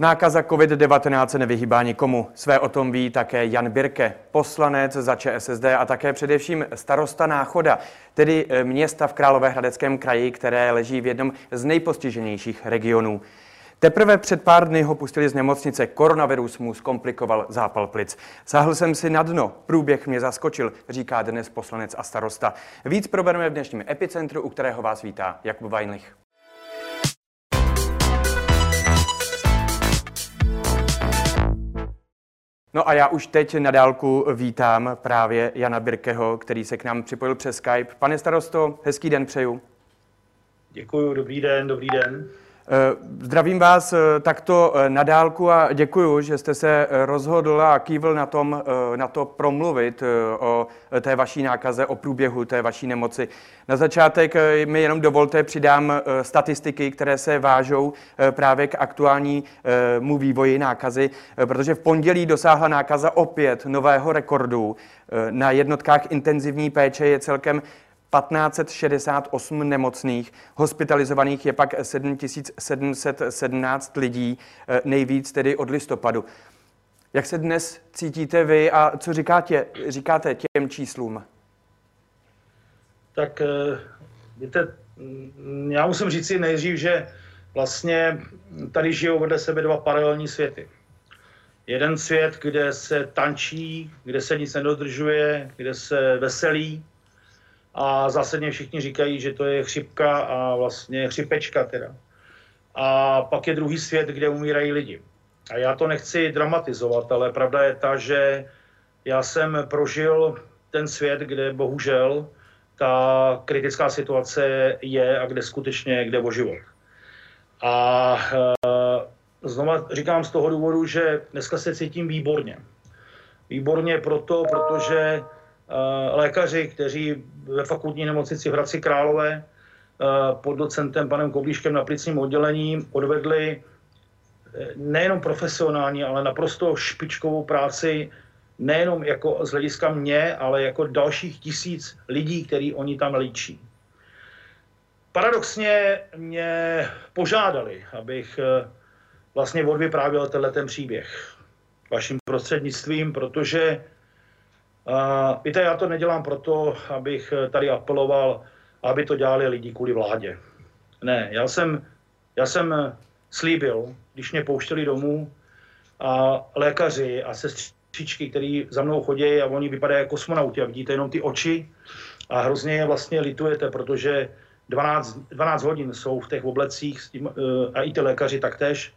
Nákaza COVID-19 se nevyhýbá nikomu. Své o tom ví také Jan Birke, poslanec za ČSSD a také především starosta Náchoda, tedy eh, města v Královéhradeckém kraji, které leží v jednom z nejpostiženějších regionů. Teprve před pár dny ho pustili z nemocnice. Koronavirus mu zkomplikoval zápal plic. Sáhl jsem si na dno, průběh mě zaskočil, říká dnes poslanec a starosta. Víc probereme v dnešním epicentru, u kterého vás vítá Jakub Vajnlich. No a já už teď na dálku vítám právě Jana Birkeho, který se k nám připojil přes Skype. Pane starosto, hezký den přeju. Děkuji, dobrý den, dobrý den. Eh, zdravím vás eh, takto eh, na dálku a děkuji, že jste se rozhodl a kývil na, tom, na to promluvit o té vaší nákaze, o průběhu té vaší nemoci. Na začátek mi jenom dovolte, přidám statistiky, které se vážou právě k aktuálnímu vývoji nákazy, protože v pondělí dosáhla nákaza opět nového rekordu. Na jednotkách intenzivní péče je celkem 1568 nemocných, hospitalizovaných je pak 7717 lidí, eh, nejvíc tedy od listopadu. Jak se dnes cítíte vy a co říkáte, říkáte těm číslům? Tak eh, víte, mm, já musím říct si nejdřív, že vlastně tady žijou vedle sebe dva paralelní světy. Jeden svět, kde se tančí, kde se nic nedodržuje, kde se veselí, a zásadně všichni říkají, že to je chřipka a vlastně chřipečka teda. A pak je druhý svět, kde umírají lidi. A já to nechci dramatizovat, ale pravda je ta, že já jsem prožil ten svět, kde bohužel ta kritická situace je a kde skutečně jde o život. A e, znova říkám z toho důvodu, že dneska se cítím výborně. Výborně proto, protože Eh, lékaři, kteří ve fakultní nemocnici v Hradci Králové eh, pod docentem panem Koblíškem na plicním oddělení odvedli eh, nejenom profesionální, ale naprosto špičkovou práci nejenom jako z hlediska mě, ale jako dalších tisíc lidí, který oni tam líčí. Paradoxně mě požádali, abych vlastně odvyprávěl tenhle ten příběh vaším prostřednictvím, protože víte, já to nedělám proto, abych tady apeloval, aby to dělali lidi kvůli vládě. Ne, já jsem, já jsem slíbil, když mě pouštěli domů, a lékaři a sestřičky, který za mnou chodí a oni vypadají jako kosmonauti a vidíte jenom ty oči a hrozně je vlastně litujete, protože 12, 12 hodin jsou v těch oblecích eh, a i ty lékaři taktéž,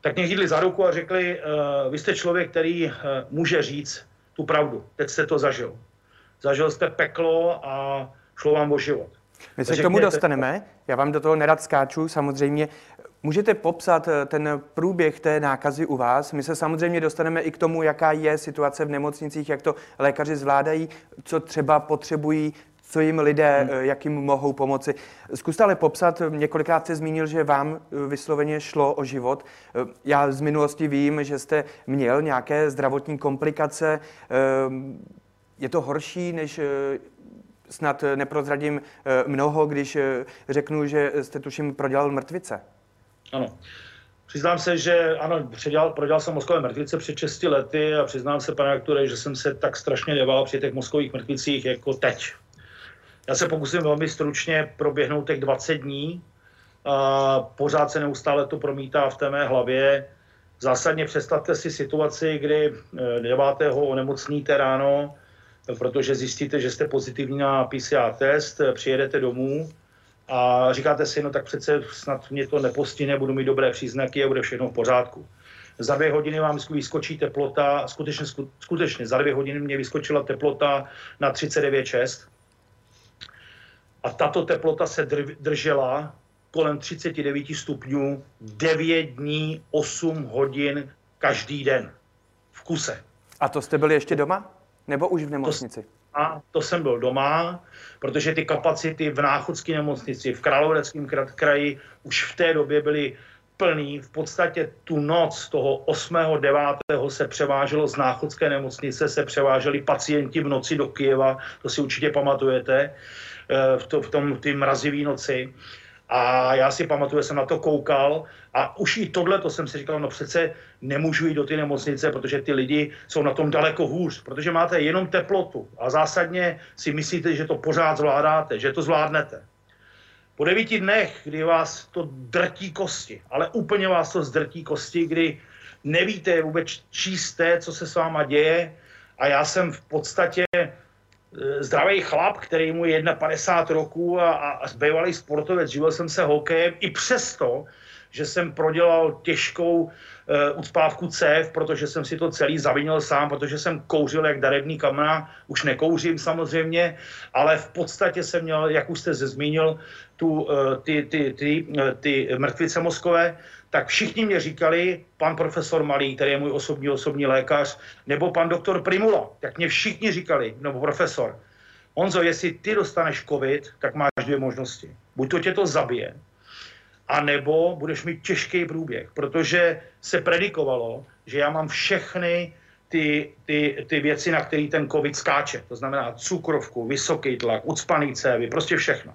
tak mě chytli za ruku a řekli, uh, vy jste člověk, který uh, může říct, tu pravdu. Teď jste to zažil. Zažil jste peklo a šlo vám o život. My se k tomu dostaneme. Já vám do toho nerad skáču. Samozřejmě Můžete popsat eh, ten průběh té nákazy u vás? My se samozřejmě dostaneme i k tomu, jaká je situace v nemocnicích, jak to lékaři zvládají, co třeba potřebují, co jim lidé, hmm. Eh, jak jim mohou pomoci. Zkuste ale popsat, několikrát jste zmínil, že vám eh, vysloveně šlo o život. Eh, já z minulosti vím, že jste měl nějaké zdravotní komplikace. Je to horší, než snad neprozradím mnoho, když řeknu, že jste tuším prodělal mrtvice. Ano. Přiznám se, že ano, předělal, prodělal jsem mozkové mrtvice před 6 lety a přiznám se, pane aktore, že jsem se tak strašně nebál při těch mozkových mrtvicích jako teď. Já se pokusím velmi stručně proběhnout těch 20 dní. Pořád se neustále to promítá v té mé hlavě. Zásadně představte si situaci, kdy 9. Eh, onemocníte ráno, protože zjistíte, že jste pozitivní na PCR test, přijedete domů a říkáte si, no tak přece snad mě to nepostihne, budu mít dobré příznaky a bude všechno v pořádku. Za dvě hodiny vám vyskočí teplota, skutečně, skutečně za dvě hodiny mě vyskočila teplota na 39,6 a tato teplota se držela kolem 39 stupňů 9 dní, 8 hodin každý den v kuse. A to jste byli ještě doma? Nebo už v nemocnici? A to jsem byl doma, protože ty kapacity v Náchodské nemocnici, v Královéckém kraji už v té době byly plný. V podstatě tu noc toho 8. 9. se převáželo z Náchodské nemocnice, se převáželi pacienti v noci do Kyjeva, to si určitě pamatujete. Eh, v, to, v tom ty mrazivý noci. A já si pamatuju, jsem na to koukal a už i tohle, to jsem si říkal, no přece nemůžu jít do ty nemocnice, protože ty lidi jsou na tom daleko hůř, protože máte jenom teplotu a zásadně si myslíte, že to pořád zvládáte, že to zvládnete. Po devíti dnech, kdy vás to drtí kosti, ale úplně vás to zdrtí kosti, kdy nevíte vůbec čisté, co se s váma děje a já jsem v podstatě e, zdravý chlap, který mu je 51 roků a, a zbývalý sportovec, živil jsem se hokejem, i přesto, že jsem prodělal těžkou ucpávku cév, protože jsem si to celý zavinil sám, protože jsem kouřil jak darebný kamena, už nekouřím samozřejmě, ale v podstatě jsem měl, jak už jste zmínil, tu, uh, ty, ty, ty, uh, ty mrtvice mozkové, tak všichni mě říkali, pan profesor Malý, který je můj osobní osobní lékař, nebo pan doktor Primula, tak mě všichni říkali, nebo profesor, Honzo, jestli ty dostaneš covid, tak máš dvě možnosti. Buď to tě to zabije, a nebo budeš mít těžký průběh, protože se predikovalo, že já mám všechny ty, ty, ty věci, na které ten covid skáče. To znamená cukrovku, vysoký tlak, ucpaný cévy, prostě všechno.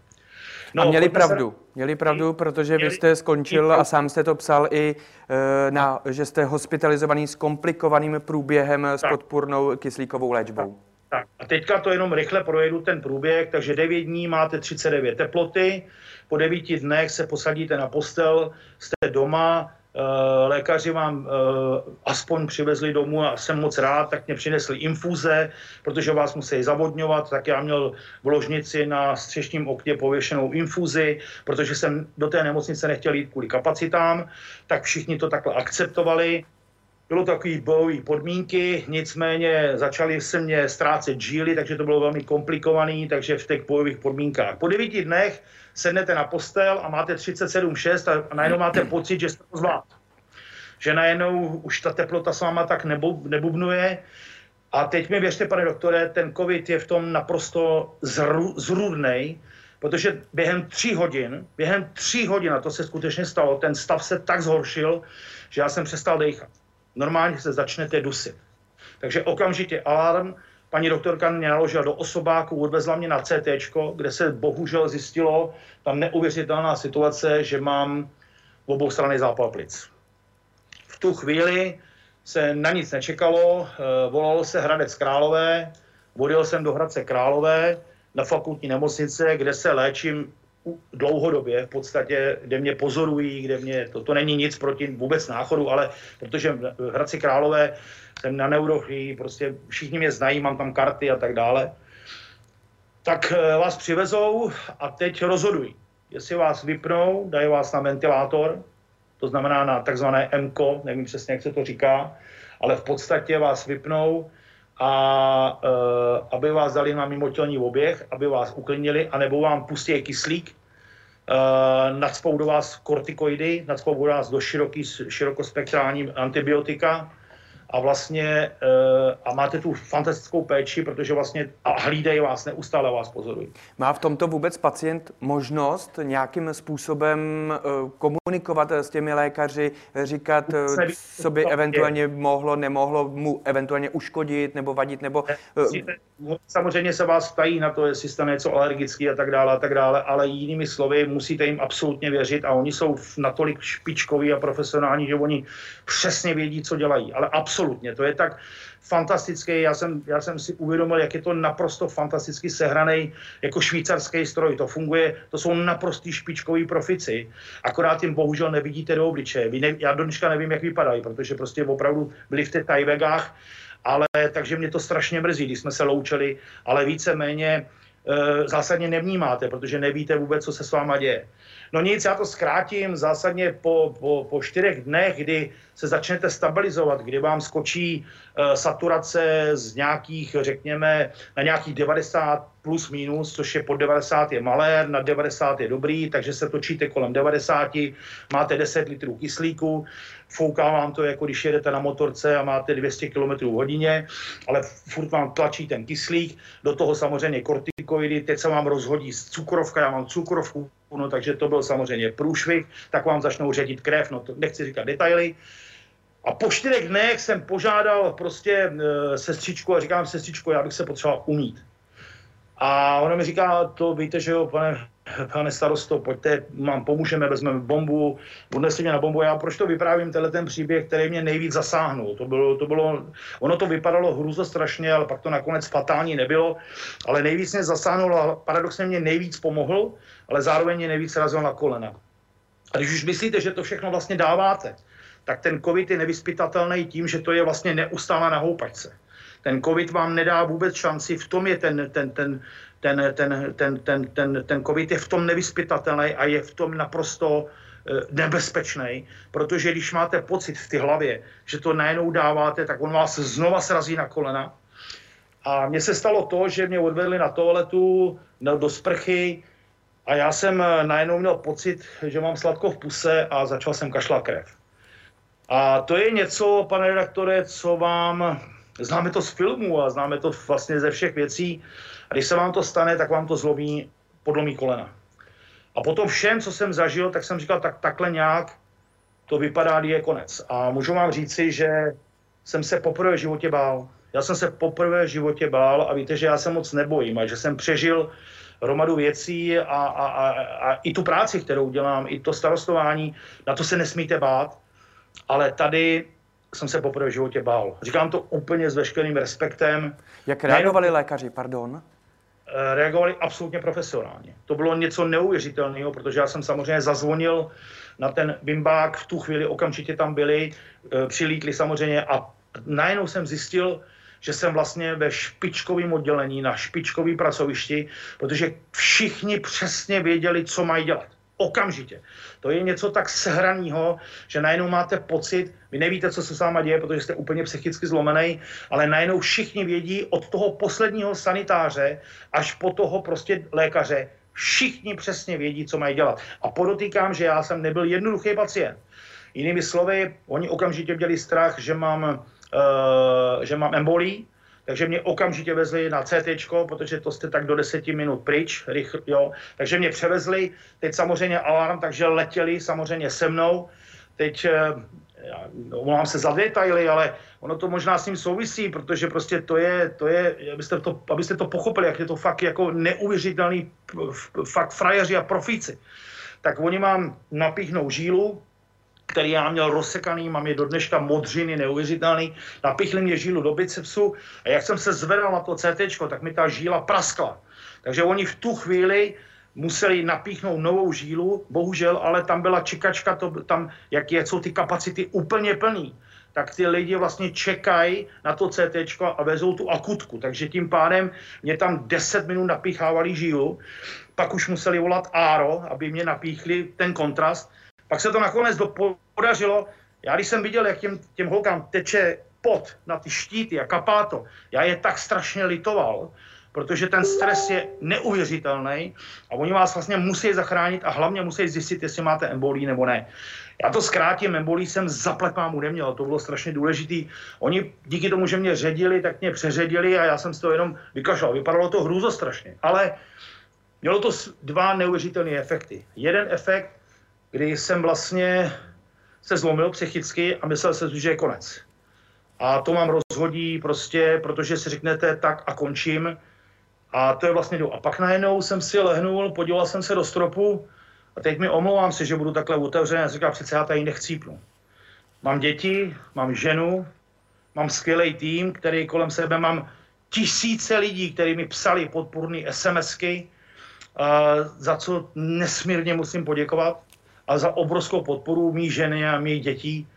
No, a měli pravdu. Se... Měli pravdu, protože měli, vy jste skončil a sám jste to psal i, e, na, že jste hospitalizovaný s komplikovaným průběhem tak. s podpůrnou kyslíkovou léčbou. Tak. Tak. A teďka to jenom rychle projedu ten průběh, takže 9 dní máte 39 teploty, po devíti dnech se posadíte na postel, jste doma, eh, lékaři vám eh, aspoň přivezli domů a jsem moc rád, tak mě přinesli infuze, protože vás musí zavodňovat, tak já měl v ložnici na střešním okně pověšenou infuzi, protože jsem do té nemocnice nechtěl jít kvůli kapacitám, tak všichni to takhle akceptovali. Bylo to takový bojový podmínky, nicméně začali se mě ztrácet žíly, takže to bylo velmi komplikovaný, takže v těch bojových podmínkách. Po devíti dnech sednete na postel a máte 37,6 a najednou máte pocit, že jste to zvlád. Že najednou už ta teplota s váma tak nebub, nebubnuje. A teď mi věřte, pane doktore, ten covid je v tom naprosto zru, zrůdnej, protože během tří hodin, během tří hodin, a to se skutečně stalo, ten stav se tak zhoršil, že já jsem přestal dechat. Normálně se začnete dusit. Takže okamžitě alarm, Paní doktorka mě naložila do osobáku, odvezla mě na CT, kde se bohužel zjistilo tam neuvěřitelná situace, že mám v obou strany zápal plic. V tu chvíli se na nic nečekalo, eh, volalo se Hradec Králové, vodil jsem do Hradce Králové na fakultní nemocnice, kde se léčím dlouhodobě v podstatě, kde mě pozorují, kde mě, to, to není nic proti vůbec náchodu, ale protože v Hradci Králové jsem na neurochii, prostě všichni mě znají, mám tam karty a tak dále, tak eh, vás přivezou a teď rozhodují. Jestli vás vypnou, dají vás na ventilátor, to znamená na takzvané MKO, nevím přesně, jak se to říká, ale v podstatě vás vypnou a e, aby vás dali na mimotělní oběh, aby vás uklidnili, anebo vám pustí kyslík, e, nadspou do vás kortikoidy, nadspou do vás do široký, širokospektrální antibiotika, a vlastně eh, a máte tu fantastickou péči, protože vlastně a hlídají vás, neustále vás pozorují. Má v tomto vůbec pacient možnost nějakým způsobem eh, komunikovat s těmi lékaři, říkat, eh, co by eventuálně mohlo, nemohlo mu eventuálně uškodit nebo vadit, nebo... Samozřejmě se vás ptají na to, jestli jste něco alergický a tak dále a tak dále, ale jinými slovy musíte jim absolutně věřit a oni jsou natolik špičkoví a profesionální, že oni přesně vědí, co dělají, ale absolutně absolutně. To je tak fantastické. Já jsem, já jsem si uvědomil, jak je to naprosto fantasticky sehraný jako švýcarský stroj. To funguje, to jsou naprostý špičkoví profici. Akorát jim bohužel nevidíte do obličeje. Vy ne, já do dneška nevím, jak vypadají, protože prostě opravdu byli v těch tajvegách, ale takže mě to strašně mrzí, když jsme se loučili, ale víceméně e, zásadně nevnímáte, protože nevíte vůbec, co se s váma děje. No nic, já to zkrátím. Zásadně po, po, po čtyřech dnech, kdy se začnete stabilizovat, kdy vám skočí uh, saturace z nějakých, řekněme, na nějakých 90 plus minus, což je pod 90 je malér, na 90 je dobrý, takže se točíte kolem 90, máte 10 litrů kyslíku, fouká vám to, jako když jedete na motorce a máte 200 km hodině, ale furt vám tlačí ten kyslík, do toho samozřejmě kortikoidy, teď se vám rozhodí cukrovka, já mám cukrovku, no, takže to byl samozřejmě průšvih, tak vám začnou ředit krev, no to nechci říkat detaily. A po čtyřech dnech jsem požádal prostě e, sestřičku a říkám sestřičku, já bych se potřeboval umít. A ona mi říká, to víte, že jo, pane pane starosto, pojďte, mám, pomůžeme, vezmeme bombu, odnesli mě na bombu. Já proč to vyprávím, tenhle ten příběh, který mě nejvíc zasáhnul. To bylo, to bylo, ono to vypadalo hruzo strašně, ale pak to nakonec fatální nebylo. Ale nejvíc mě zasáhnul a paradoxně mě nejvíc pomohl, ale zároveň mě nejvíc razil na kolena. A když už myslíte, že to všechno vlastně dáváte, tak ten covid je nevyspytatelný tím, že to je vlastně neustále na houpačce. Ten covid vám nedá vůbec šanci, v tom je ten, ten, ten, ten, ten, ten, ten, ten, ten covid je v tom nevyspytatelný a je v tom naprosto eh, nebezpečný, protože když máte pocit v ty hlavě, že to najednou dáváte, tak on vás znova srazí na kolena. A mně se stalo to, že mě odvedli na toaletu, do sprchy a já jsem eh, najednou měl pocit, že mám sladko v puse a začal jsem kašlat krev. A to je něco, pane redaktore, co vám, známe to z filmů a známe to vlastně ze všech věcí, a když se vám to stane, tak vám to zlomí, podlomí kolena. A potom všem, co jsem zažil, tak jsem říkal, tak takhle nějak to vypadá, kdy je konec. A můžu vám říci, že jsem se poprvé v životě bál. Já jsem se poprvé v životě bál a víte, že já se moc nebojím a že jsem přežil hromadu věcí a, a, a, a i tu práci, kterou dělám, i to starostování, na to se nesmíte bát, ale tady jsem se poprvé v životě bál. Říkám to úplně s veškerým respektem. Jak reagovali Nejenom... lékaři, pardon? Eh, reagovali absolutně profesionálně. To bylo něco neuvěřitelného, protože já jsem samozřejmě zazvonil na ten bimbák, v tu chvíli okamžitě tam byli, eh, přilítli samozřejmě a najednou jsem zjistil, že jsem vlastně ve špičkovém oddělení, na špičkovém pracovišti, protože všichni přesně věděli, co mají dělat okamžitě. To je něco tak sehraného, že najednou máte pocit, vy nevíte, co se s váma děje, protože jste úplně psychicky zlomený, ale najednou všichni vědí od toho posledního sanitáře až po toho prostě lékaře, všichni přesně vědí, co mají dělat. A podotýkám, že já jsem nebyl jednoduchý pacient. Jinými slovy, oni okamžitě měli strach, že mám, uh, že mám embolii, takže mě okamžitě vezli na CT, protože to jste tak do deseti minut pryč, rychl, jo. Takže mě převezli, teď samozřejmě alarm, takže letěli samozřejmě se mnou. Teď eh, omlouvám se za detaily, ale ono to možná s ním souvisí, protože prostě to je, to je abyste to, abyste to pochopili, jak je to fakt jako neuvěřitelný fakt frajeři a profíci. Tak oni mám napíchnou žílu, který já měl rozsekaný, mám je do dneška modřiny, neuvěřitelný, napichli mě žílu do bicepsu a jak jsem se zvedal na to CT, tak mi ta žíla praskla. Takže oni v tu chvíli museli napíchnout novou žílu, bohužel, ale tam byla čekačka, to, tam, jak je, jsou ty kapacity úplně plný, tak ty lidi vlastně čekají na to CT a vezou tu akutku. Takže tím pádem mě tam 10 minut napíchávali žílu, pak už museli volat áro, aby mě napíchli ten kontrast pak se to nakonec podařilo. Já když jsem viděl, jak těm, těm holkám teče pot na ty štíty a kapá to, já je tak strašně litoval, protože ten stres je neuvěřitelný a oni vás vlastně musí zachránit a hlavně musí zjistit, jestli máte embolí nebo ne. Já to zkrátím, embolí jsem zaplet mámu neměl, to bylo strašně důležitý. Oni díky tomu, že mě ředili, tak mě přeředili a já jsem z toho jenom vykašlal. Vypadalo to hrůzo strašně, ale mělo to dva neuvěřitelné efekty. Jeden efekt, kdy jsem vlastně se zlomil psychicky a myslel jsem že je konec. A to mám rozhodí prostě, protože si řeknete tak a končím. A to je vlastně. A pak najednou jsem si lehnul, podíval jsem se do stropu a teď mi omlouvám se, že budu takhle otevřený. Já říkám, přece já tady nechcípnu. Mám děti, mám ženu, mám skvělý tým, který kolem sebe mám tisíce lidí, kteří mi psali podpůrné SMSky, za co nesmírně musím poděkovat a za obrovskou podporu mý ženy a mých dětí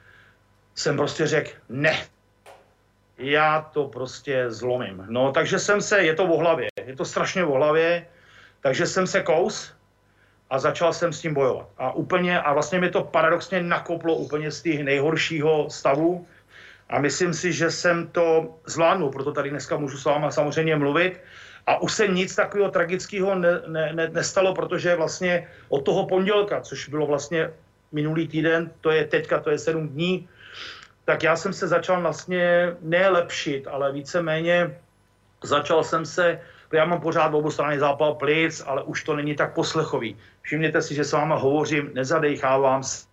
jsem prostě řekl ne. Já to prostě zlomím. No, takže jsem se, je to v hlavě, je to strašně v hlavě, takže jsem se kous a začal jsem s tím bojovat. A úplně, a vlastně mi to paradoxně nakoplo úplně z těch nejhoršího stavu, a myslím si, že jsem to zvládnul, proto tady dneska můžu s váma samozřejmě mluvit. A už se nic takového tragického ne, ne, ne, nestalo, protože vlastně od toho pondělka, což bylo vlastně minulý týden, to je teďka, to je sedm dní, tak já jsem se začal vlastně nelepšit, ale víceméně začal jsem se, já mám pořád oboustranný zápal plic, ale už to není tak poslechový. Všimněte si, že s váma hovořím, nezadechávám se,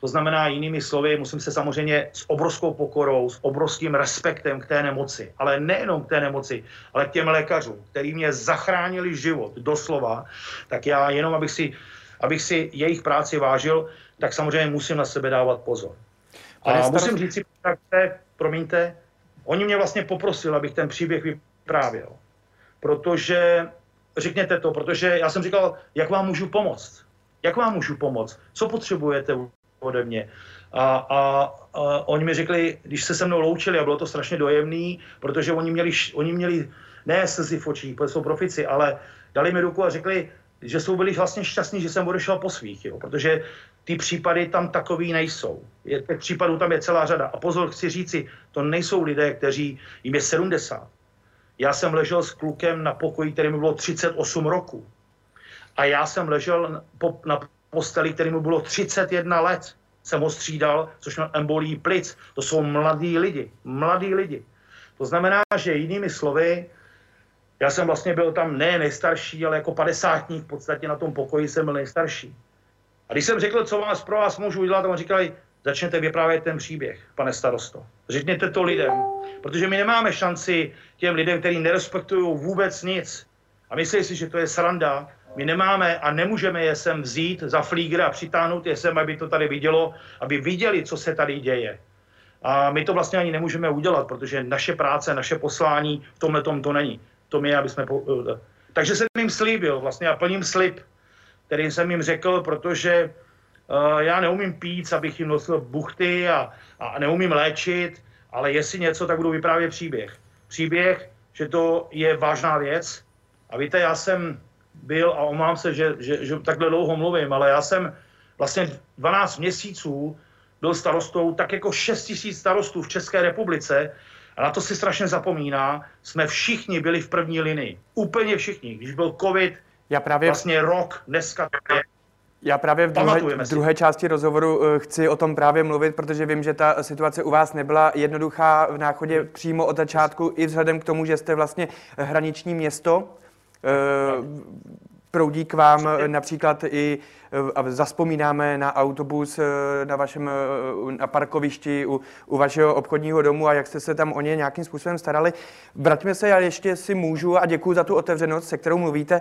To znamená, jinými slovy, musím se samozřejmě s obrovskou pokorou, s obrovským respektem k té nemoci, ale nejenom k té nemoci, ale k těm lékařům, který mě zachránili život, doslova, tak já jenom, abych si, abych si jejich práci vážil, tak samozřejmě musím na sebe dávat pozor. A musím říct si, promiňte, oni mě vlastně poprosili, abych ten příběh vyprávěl. Protože, řekněte to, protože já jsem říkal, jak vám můžu pomoct? Jak vám můžu pomoct? Co potřebujete ode mě? A, a, a oni mi řekli, když se se mnou loučili, a bylo to strašně dojemný, protože oni měli, oni měli ne slzy v očích, protože jsou profici, ale dali mi ruku a řekli, že jsou byli vlastně šťastní, že jsem odešel po svých, jo, protože ty případy tam takový nejsou. Je, těch případů tam je celá řada. A pozor, chci říci, to nejsou lidé, kteří, jim je 70. Já jsem ležel s klukem na pokoji, který mi bylo 38 roku. A já jsem ležel na posteli, který mu bylo 31 let. Jsem ho střídal, což měl embolí plic. To jsou mladí lidi. Mladí lidi. To znamená, že jinými slovy, já jsem vlastně byl tam ne nejstarší, ale jako padesátník v podstatě na tom pokoji jsem byl nejstarší. A když jsem řekl, co vás pro vás můžu udělat, on říkali, začněte vyprávět ten příběh, pane starosto. Řekněte to lidem, protože my nemáme šanci těm lidem, kteří nerespektují vůbec nic a myslí si, že to je sranda, my nemáme a nemůžeme je sem vzít za flígr a přitáhnout je sem, aby to tady vidělo, aby viděli, co se tady děje. A my to vlastně ani nemůžeme udělat, protože naše práce, naše poslání v tomhle tom to není. To my, aby jsme... Po... Takže jsem jim slíbil, vlastně já plním slib, který jsem jim řekl, protože uh, já neumím pít, abych jim nosil buchty a, a neumím léčit, ale jestli něco, tak budu vyprávět příběh. Příběh, že to je vážná věc. A víte, já jsem byl, a omám se, že, že, že takhle dlouho mluvím, ale já jsem vlastně 12 měsíců byl starostou, tak jako 6 tisíc starostů v České republice, a na to si strašně zapomíná, jsme všichni byli v první linii. Úplně všichni. Když byl covid, já právě... vlastně rok, dneska je já právě v druhé, v druhé části rozhovoru eh, chci o tom právě mluvit, protože vím, že ta situace u vás nebyla jednoduchá v náchodě přímo od začátku, i vzhledem k tomu, že jste vlastně hraniční město. Eh, proudí k vám například i, a zaspomínáme na autobus eh, na vašem eh, na parkovišti u, u vašeho obchodního domu a jak jste se tam o ně nějakým způsobem starali. Vraťme se, já ještě si můžu a děkuji za tu otevřenost, se kterou mluvíte,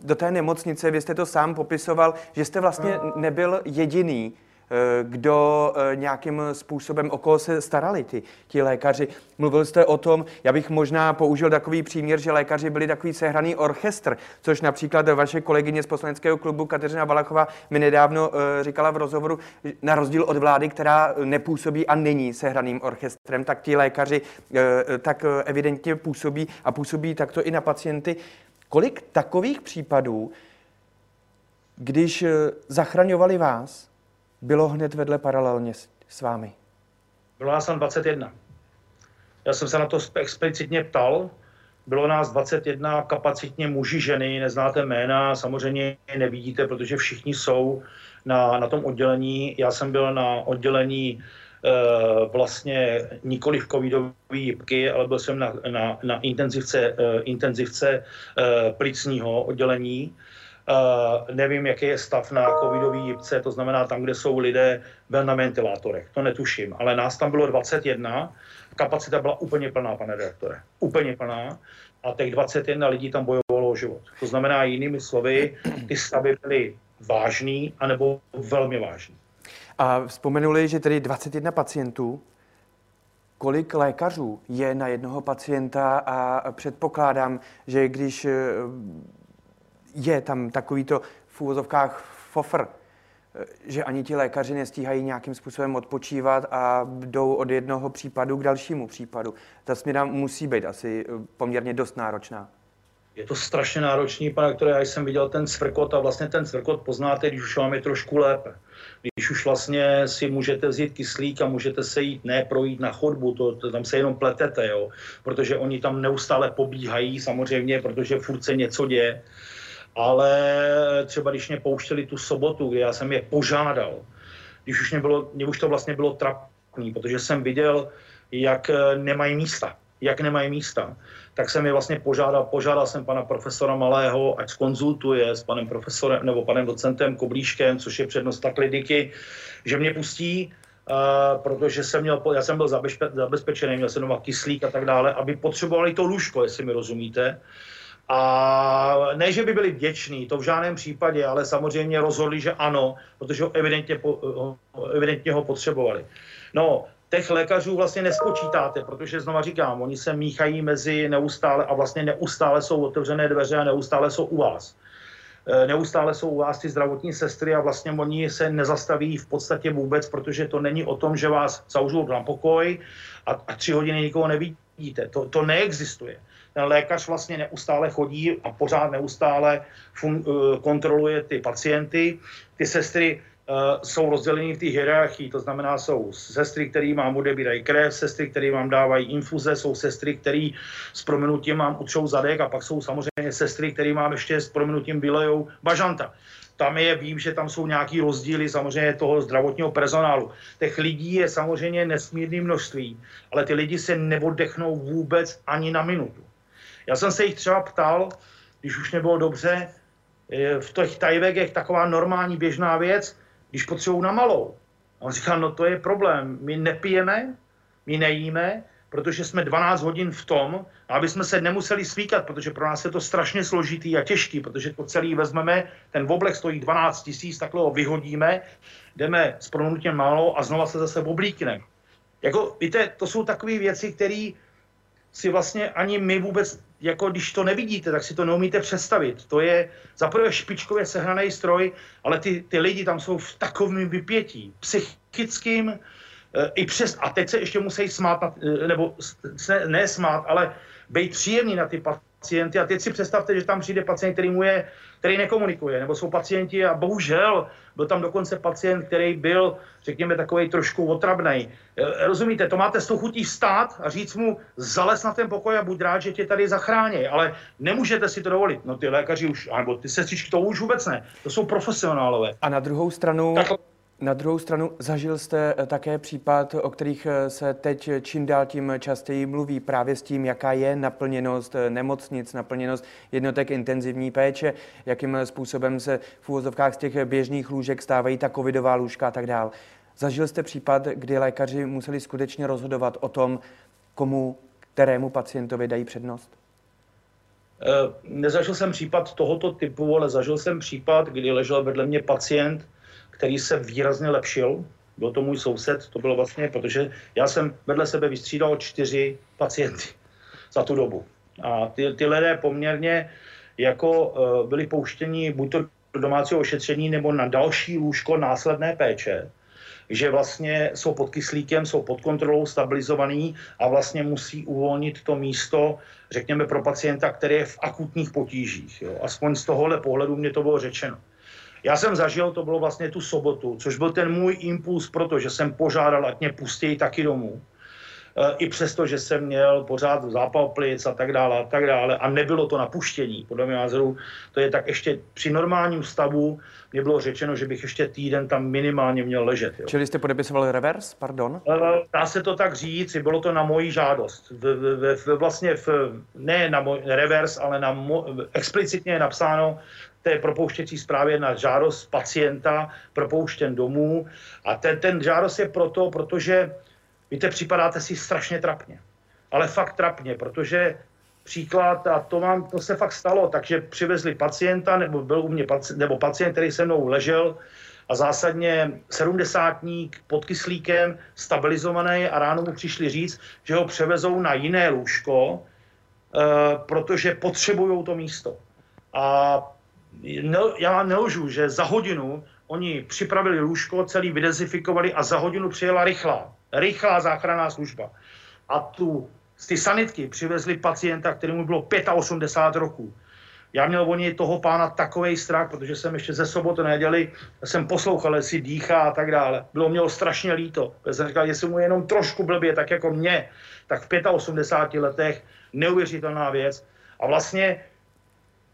do té nemocnice. Vy jste to sám popisoval, že jste vlastně nebyl jediný, Eh, kdo eh, nějakým způsobem, o koho se starali ty, ti lékaři. Mluvil jste o tom, já bych možná použil takový příměr, že lékaři byli takový sehraný orchestr, což například vaše kolegyně z poslaneckého klubu Kateřina Balachová mi nedávno eh, říkala v rozhovoru, na rozdíl od vlády, která nepůsobí a není sehraným orchestrem, tak ti lékaři tak evidentně působí a působí takto i na pacienty. Kolik takových případů, když zachraňovali vás, bylo hned vedle paralelně s, s vámi? Bylo nás tam 21. Já jsem se na to explicitně ptal. Bylo nás 21 kapacitně muži, ženy, neznáte jména, samozřejmě nevidíte, protože všichni jsou na, na tom oddělení. Já jsem byl na oddělení e, vlastně nikoli v covidové jibky, ale byl jsem na, na, na intenzivce, e, intenzivce e, plicního oddělení. Uh, nevím, jaký je stav na covidový jipce, to znamená tam, kde jsou lidé ven na ventilátorech. To netuším, ale nás tam bylo 21, kapacita byla úplně plná, pane redaktore. Úplně plná. A těch 21 lidí tam bojovalo o život. To znamená, jinými slovy, ty stavy byly vážný, anebo velmi vážný. A vzpomenuli, že tedy 21 pacientů, kolik lékařů je na jednoho pacienta a předpokládám, že když je tam takovýto v úvozovkách fofr, že ani ti lékaři nestíhají nějakým způsobem odpočívat a jdou od jednoho případu k dalšímu případu. Ta směna musí být asi eh, poměrně dost náročná. Je to strašně náročný, pane které já jsem viděl ten cvrkot a vlastně ten cvrkot poznáte, když už vám je trošku lépe. Když už vlastně si můžete vzít kyslík a můžete se jít, ne projít na chodbu, to, to tam se jenom pletete, jo? protože oni tam neustále pobíhají samozřejmě, protože furt se něco děje ale třeba když mě pouštěli tu sobotu, kdy já jsem je požádal, když už mě, bylo, mě už to vlastně bylo trapný, protože jsem viděl, jak eh, nemají místa, jak nemají místa, tak jsem je vlastně požádal, požádal jsem pana profesora Malého, ať skonzultuje s panem profesorem nebo panem docentem Koblíškem, což je přednosta kliniky, že mě pustí, Uh, protože jsem měl, já jsem byl zabezpe, zabezpečený, měl jsem doma kyslík a tak dále, aby potřebovali to lůžko, jestli mi rozumíte. A ne, že by byli vděční, to v žádném případě, ale samozřejmě rozhodli, že ano, protože ho evidentně, evidentně ho potřebovali. No, těch lékařů vlastně nespočítáte, protože znova říkám, oni se míchají mezi neustále a vlastně neustále jsou otevřené dveře a neustále jsou u vás. E, neustále jsou u vás ty zdravotní sestry a vlastně oni se nezastaví v podstatě vůbec, protože to není o tom, že vás zavřou na pokoj a, a tři hodiny nikoho nevidíte. To, to neexistuje ten lékař vlastně neustále chodí a pořád neustále fun, eh, kontroluje ty pacienty. Ty sestry Uh, jsou rozděleny v té hierarchii, to znamená, jsou sestry, které vám odebírají krev, sestry, které vám dávají infuze, jsou sestry, které s prominutím vám utřou zadek a pak jsou samozřejmě sestry, které vám ještě s prominutím vylejou bažanta. Tam je, vím, že tam jsou nějaký rozdíly samozřejmě toho zdravotního personálu. Těch lidí je samozřejmě nesmírné množství, ale ty lidi se neoddechnou vůbec ani na minutu. Já jsem se jich třeba ptal, když už nebylo dobře, v těch tajvegech taková normální běžná věc, když potřebují na malou. A on říkal, no to je problém, my nepijeme, my nejíme, protože jsme 12 hodin v tom, aby jsme se nemuseli svíkat, protože pro nás je to strašně složitý a těžký, protože to celý vezmeme, ten oblek stojí 12 tisíc, takhle ho vyhodíme, jdeme s pronutím málo a znova se zase oblíkneme. Jako, víte, to jsou takové věci, které si vlastně ani my vůbec, jako když to nevidíte, tak si to neumíte představit. To je zaprvé špičkově sehraný stroj, ale ty, ty lidi tam jsou v takovém vypětí, psychickým, e, i přes, a teď se ještě musí smát, na, e, nebo se, ne smát, ale být příjemný na ty pacienty. A teď si představte, že tam přijde pacient, který mu je který nekomunikuje, nebo jsou pacienti a bohužel byl tam dokonce pacient, který byl, řekněme, takový trošku otravný. E, rozumíte, to máte s tou chutí stát a říct mu, zales na ten pokoj a buď rád, že tě tady zachrání, ale nemůžete si to dovolit. No ty lékaři už, nebo ty sestřičky to už vůbec ne, to jsou profesionálové. A na druhou stranu... Tak, na druhou stranu zažil jste eh, také případ, o kterých eh, se teď čím dál tím častěji mluví, právě s tím, jaká je naplněnost eh, nemocnic, naplněnost jednotek intenzivní péče, jakým způsobem se v úvozovkách z těch běžných lůžek stávají ta covidová lůžka a tak dál. Zažil jste případ, kdy lékaři museli skutečně rozhodovat o tom, komu, kterému pacientovi dají přednost? Nezažil jsem případ tohoto typu, ale zažil jsem případ, kdy ležel vedle mě pacient, který se výrazně lepšil. Byl to můj soused, to bylo vlastně, protože já jsem vedle sebe vystřídal čtyři pacienty za tu dobu. A ty, ty lidé poměrně jako uh, byli pouštěni buď to do domácího ošetření nebo na další lůžko následné péče, že vlastně jsou pod kyslíkem, jsou pod kontrolou, stabilizovaný a vlastně musí uvolnit to místo, řekněme, pro pacienta, který je v akutních potížích. Jo. Aspoň z tohohle pohledu mě to bylo řečeno. Já jsem zažil, to bylo vlastně tu sobotu, což byl ten můj impuls, protože jsem požádal, ať mě pustí taky domů. E, I přesto, že jsem měl pořád zápal plic a tak dále a tak dále a nebylo to napuštění. Podle mě názoru to je tak ještě při normálním stavu mě bylo řečeno, že bych ještě týden tam minimálně měl ležet. Jo. Čili jste podepisoval revers, pardon? E, dá se to tak říct, bylo to na moji žádost. V, v, v, vlastně v, ne na můj revers, ale na mo, explicitně je napsáno té propouštěcí zprávě na žádost pacienta propouštěn domů. A ten, ten žádost je proto, protože, víte, připadáte si strašně trapně. Ale fakt trapně, protože příklad, a to, vám, to se fakt stalo, takže přivezli pacienta, nebo byl u mě pacient, nebo pacient, který se mnou ležel, a zásadně sedmdesátník pod kyslíkem, stabilizovaný a ráno mu přišli říct, že ho převezou na jiné lůžko, e, protože potřebují to místo. A ne, já nelžu, že za hodinu oni připravili lůžko, celý vydezifikovali a za hodinu přijela rychlá, rychlá záchranná služba. A tu, z ty sanitky přivezli pacienta, kterému bylo 85 roků. Já měl o něj toho pána takový strach, protože jsem ještě ze soboty neděli, jsem poslouchal, jestli dýchá a tak dále. Bylo mělo strašně líto. Já jsem říkal, jestli mu jenom trošku blbě, tak jako mě, tak v 85 letech neuvěřitelná věc. A vlastně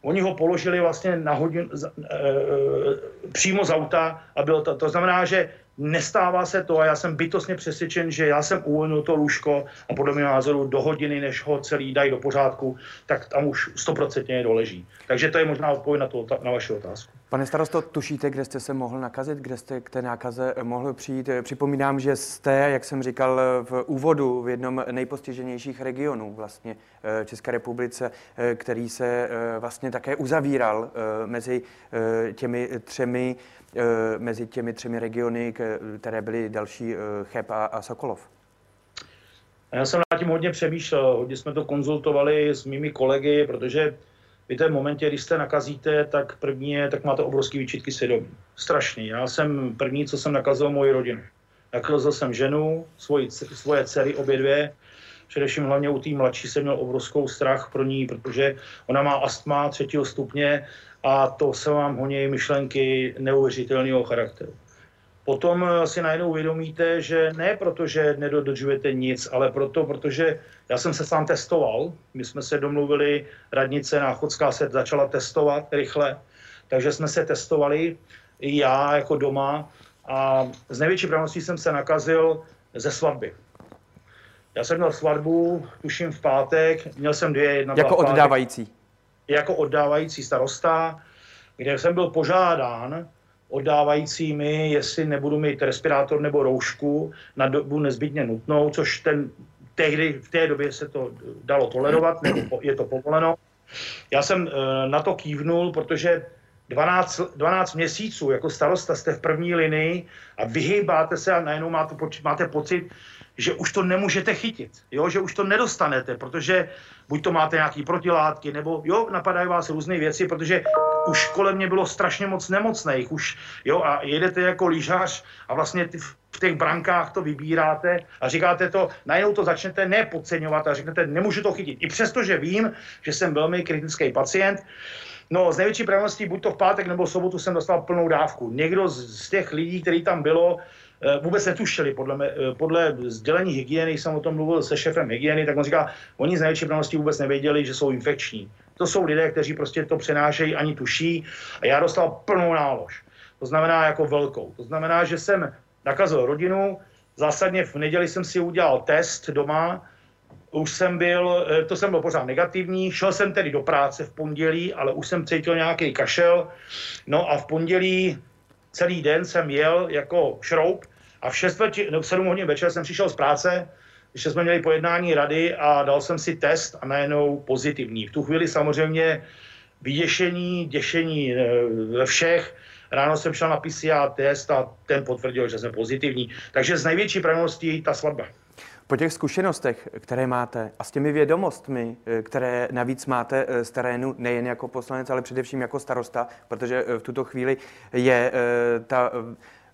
Oni ho položili vlastně na hodinu, e, přímo z auta a bylo to. To znamená, že nestává se to a já jsem bytostně přesvědčen, že já jsem uvolnil to lůžko a podle mého názoru do hodiny, než ho celý dají do pořádku, tak tam už stoprocentně doleží. Takže to je možná odpověď na, to, na vaši otázku. Pane starosto, tušíte, kde jste se mohl nakazit, kde jste k té nákaze mohl přijít? Připomínám, že jste, jak jsem říkal v úvodu, v jednom nejpostiženějších regionů vlastně eh, České republice, eh, který se eh, vlastně také uzavíral mezi těmi třemi mezi těmi třemi regiony, které byly další Cheb a Sokolov. Já jsem na tím hodně přemýšlel, hodně jsme to konzultovali s mými kolegy, protože Víte, v momentě, když se nakazíte, tak první je, tak máte obrovský výčitky svědomí. Strašný. Já jsem první, co jsem nakazil moji rodinu. Nakazil jsem ženu, svoji, svoje dcery, obě dvě. Především hlavně u té mladší jsem měl obrovskou strach pro ní, protože ona má astma třetího stupně a to se vám honí myšlenky neuvěřitelného charakteru. Potom eh, si najednou uvědomíte, že ne proto, že nedodržujete nic, ale proto, protože já jsem se sám testoval. My jsme se domluvili, radnice Náchodská se začala testovat rychle, takže jsme se testovali i já jako doma a z největší pravností jsem se nakazil ze svatby. Já jsem měl svatbu, tuším v pátek, měl jsem dvě, jedna Jako oddávající. Jako oddávající starosta, kde jsem byl požádán oddávajícími, jestli nebudu mít respirátor nebo roušku na dobu nezbytně nutnou, což ten tehdy v té době se to dalo tolerovat, nebo je to povoleno. Já jsem eh, na to kývnul, protože 12, 12 měsíců jako starosta jste v první linii a vyhýbáte se a najednou máte, máte pocit, že už to nemůžete chytit, jo? že už to nedostanete, protože buď to máte nějaký protilátky, nebo jo, napadají vás různé věci, protože už kolem mě bylo strašně moc nemocných, už, jo, a jedete jako lyžař a vlastně ty, v těch brankách to vybíráte a říkáte to, najednou to začnete nepodceňovat a řeknete, nemůžu to chytit. I přesto, že vím, že jsem velmi kritický pacient, No, z největší pravděpodobností buď to v pátek nebo v sobotu jsem dostal plnou dávku. Někdo z, z těch lidí, který tam bylo, Eh, vůbec netušili. Podle, me, eh, podle sdělení hygieny, jsem o tom mluvil se šefem hygieny, tak on říká, oni z největší vůbec nevěděli, že jsou infekční. To jsou lidé, kteří prostě to přenášejí, ani tuší. A já dostal plnou nálož. To znamená jako velkou. To znamená, že jsem nakazil rodinu, zásadně v neděli jsem si udělal test doma, už jsem byl, eh, to jsem byl pořád negativní, šel jsem tedy do práce v pondělí, ale už jsem cítil nějaký kašel, no a v pondělí celý den jsem jel jako šroub a v 6 veči, no, 7 hodin večer jsem přišel z práce, když jsme měli pojednání rady a dal jsem si test a najednou pozitivní. V tu chvíli samozřejmě vyděšení, děšení eh, ve všech. Ráno jsem šel na PCR test a ten potvrdil, že jsem pozitivní. Takže z největší pravděpodobností ta svatba. Po těch zkušenostech, které máte a s těmi vědomostmi, eh, které navíc máte eh, z terénu, nejen jako poslanec, ale především jako starosta, protože v tuto chvíli je ta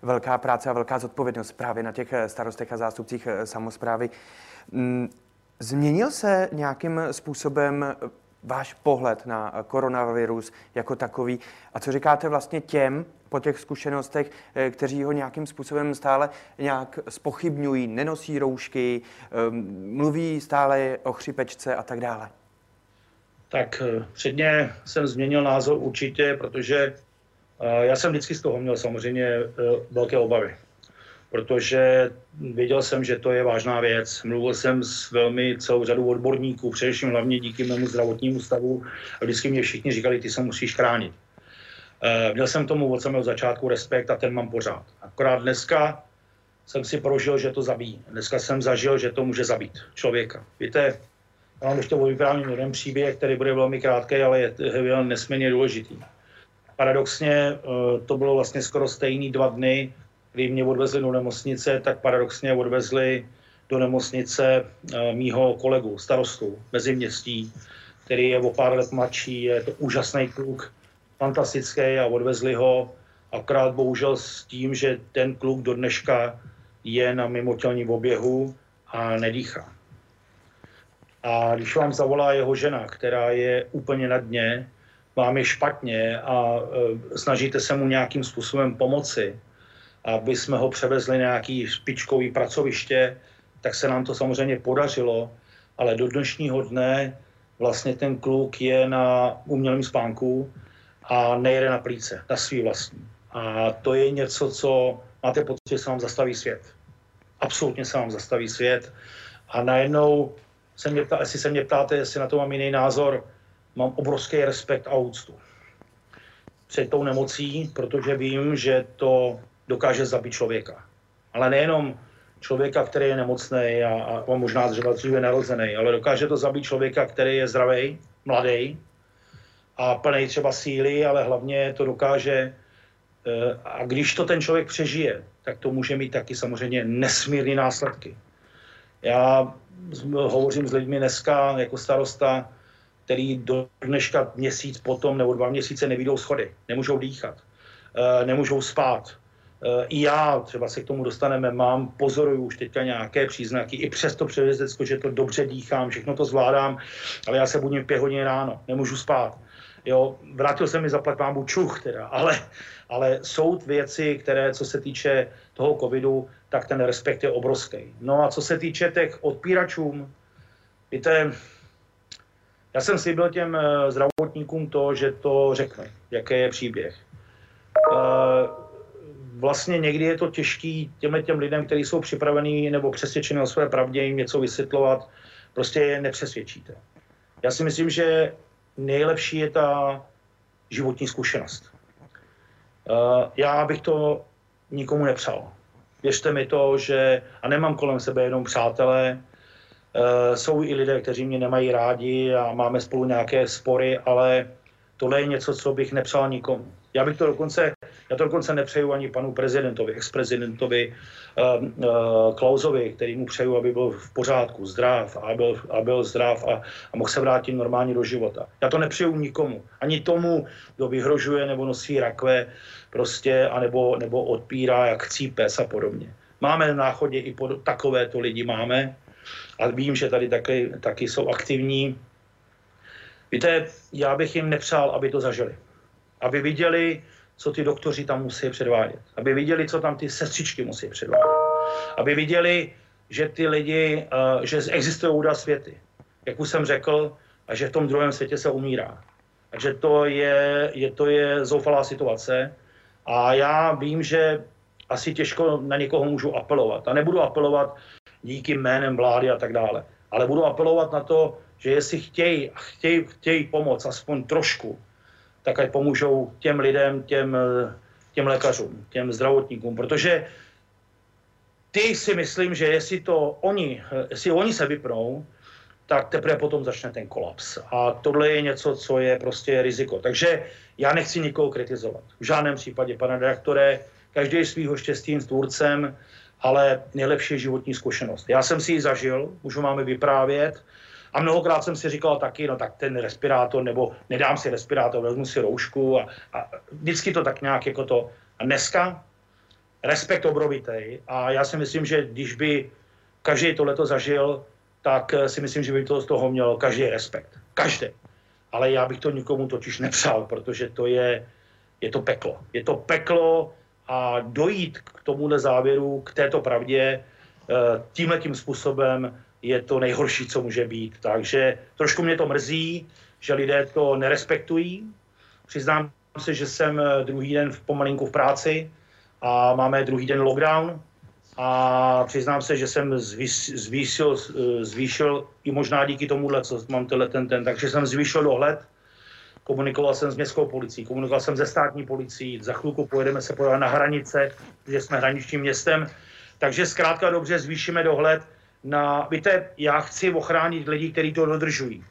velká práce a velká zodpovědnost právě na těch eh, starostech a zástupcích eh, samozprávy. Mm, změnil se nějakým způsobem eh, váš pohled na koronavirus jako takový a co říkáte vlastně těm po těch zkušenostech, kteří ho nějakým způsobem stále nějak spochybňují, nenosí roušky, mluví stále o chřipečce a tak dále? Tak předně jsem změnil názor určitě, protože já jsem vždycky z toho měl samozřejmě e, velké obavy, protože věděl jsem, že to je vážná věc. Mluvil jsem s velmi celou řadou odborníků, především hlavně díky mému zdravotnímu stavu a vždycky mě všichni říkali, ty se musíš chránit. E, měl jsem tomu od samého začátku respekt a ten mám pořád. Akorát dneska jsem si prožil, že to zabíjí. Dneska jsem zažil, že to může zabít člověka. Víte, já vám ještě vyprávím jeden příběh, který bude velmi krátký, ale je, je nesmírně důležitý paradoxně eh, to bylo vlastně skoro stejný dva dny, kdy mě odvezli do nemocnice, tak paradoxně odvezli do nemocnice eh, mýho kolegu, starostu Meziměstí, který je o pár let mladší, je to úžasný kluk, fantastický a odvezli ho, akorát bohužel s tím, že ten kluk do dneška je na mimotělním oběhu a nedýchá. A když vám zavolá jeho žena, která je úplně na dně, vám je špatně a e, snažíte se mu nějakým způsobem pomoci, aby jsme ho převezli na nějaký špičkový pracoviště, tak se nám to samozřejmě podařilo, ale do dnešního dne vlastně ten kluk je na umělém spánku a nejde na plíce, na svý vlastní. A to je něco, co máte pocit, že se vám zastaví svět. Absolutně se vám zastaví svět. A najednou se mě ptá, jestli se mě ptáte, jestli na to mám jiný názor, mám obrovský respekt a úctu před tou nemocí, protože vím, že to dokáže zabít člověka. Ale nejenom člověka, který je nemocný a, a možná třeba dříve narozený, ale dokáže to zabít člověka, který je zdravý, mladý a plný třeba síly, ale hlavně to dokáže eh, a když to ten člověk přežije, tak to může mít taky samozřejmě nesmírné následky. Já hovořím s lidmi dneska jako starosta, který do dneška měsíc potom nebo dva měsíce nevídou schody, nemůžou dýchat, eh, nemůžou spát. Eh, I já, třeba se k tomu dostaneme, mám, pozoruju už teďka nějaké příznaky, i přesto převězdecko, že to dobře dýchám, všechno to zvládám, ale já se budím v pět hodin ráno, nemůžu spát. Jo, vrátil se mi zaplat pámu čuch teda, ale, ale jsou věci, které, co se týče toho covidu, tak ten respekt je obrovský. No a co se týče těch odpíračům, víte, já jsem slíbil těm eh, zdravotníkům to, že to řekne, jaký je příběh. Eh, vlastně někdy je to těžký těmhle těm lidem, kteří jsou připravení nebo přesvědčeni o své pravdě, jim něco vysvětlovat, prostě je nepřesvědčíte. Já si myslím, že nejlepší je ta životní zkušenost. Eh, já bych to nikomu nepřál. Věřte mi to, že, a nemám kolem sebe jenom přátelé, jsou i lidé, kteří mě nemají rádi a máme spolu nějaké spory, ale tohle je něco, co bych nepřál nikomu. Já bych to dokonce, já to dokonce nepřeju ani panu prezidentovi, ex-prezidentovi uh, uh, Klausovi, který mu přeju, aby byl v pořádku, zdrav a byl, a byl zdrav a, a mohl se vrátit normálně do života. Já to nepřeju nikomu. Ani tomu, kdo vyhrožuje nebo nosí rakve prostě, anebo, nebo odpírá jak chcí pes a podobně. Máme na náchodě i pod, takovéto lidi máme, a vím, že tady taky, taky jsou aktivní. Víte, já bych jim nepřál, aby to zažili. Aby viděli, co ty doktoři tam musí předvádět. Aby viděli, co tam ty sestřičky musí předvádět. Aby viděli, že ty lidi, uh, že existují úda světy. Jak už jsem řekl, a že v tom druhém světě se umírá. Takže to je, je, to je zoufalá situace. A já vím, že asi těžko na někoho můžu apelovat. A nebudu apelovat díky jménem vlády a tak dále. Ale budu apelovat na to, že jestli chtějí, chtějí, chtějí pomoct aspoň trošku, tak ať pomůžou těm lidem, těm, těm lékařům, těm zdravotníkům, protože ty si myslím, že jestli to oni, jestli oni se vypnou, tak teprve potom začne ten kolaps. A tohle je něco, co je prostě riziko. Takže já nechci nikoho kritizovat. V žádném případě, pane redaktore, každý svýho štěstím tvůrcem, ale nejlepší životní zkušenost. Já jsem si ji zažil, už ho máme vyprávět, a mnohokrát jsem si říkal taky, no tak ten respirátor, nebo nedám si respirátor, vezmu si roušku a, a vždycky to tak nějak jako to. A dneska respekt obrovitý a já si myslím, že když by každý tohleto zažil, tak si myslím, že by to z toho měl každý respekt. Každý. Ale já bych to nikomu totiž nepřál, protože to je, je to peklo. Je to peklo, a dojít k tomuhle závěru, k této pravdě eh, tímhle tím způsobem je to nejhorší, co může být. Takže trošku mě to mrzí, že lidé to nerespektují. Přiznám se, že jsem eh, druhý den v pomalinku v práci a máme druhý den lockdown a přiznám se, že jsem zvýšil, eh, zvýšil i možná díky tomuhle, co mám tenhle ten, ten, takže jsem zvýšil dohled komunikoval jsem s městskou policií, komunikoval jsem se státní policií, za chvilku pojedeme se podívat na hranice, že jsme hraničním městem, takže zkrátka dobře zvýšíme dohled na, víte, já chci ochránit lidi, kteří to dodržují,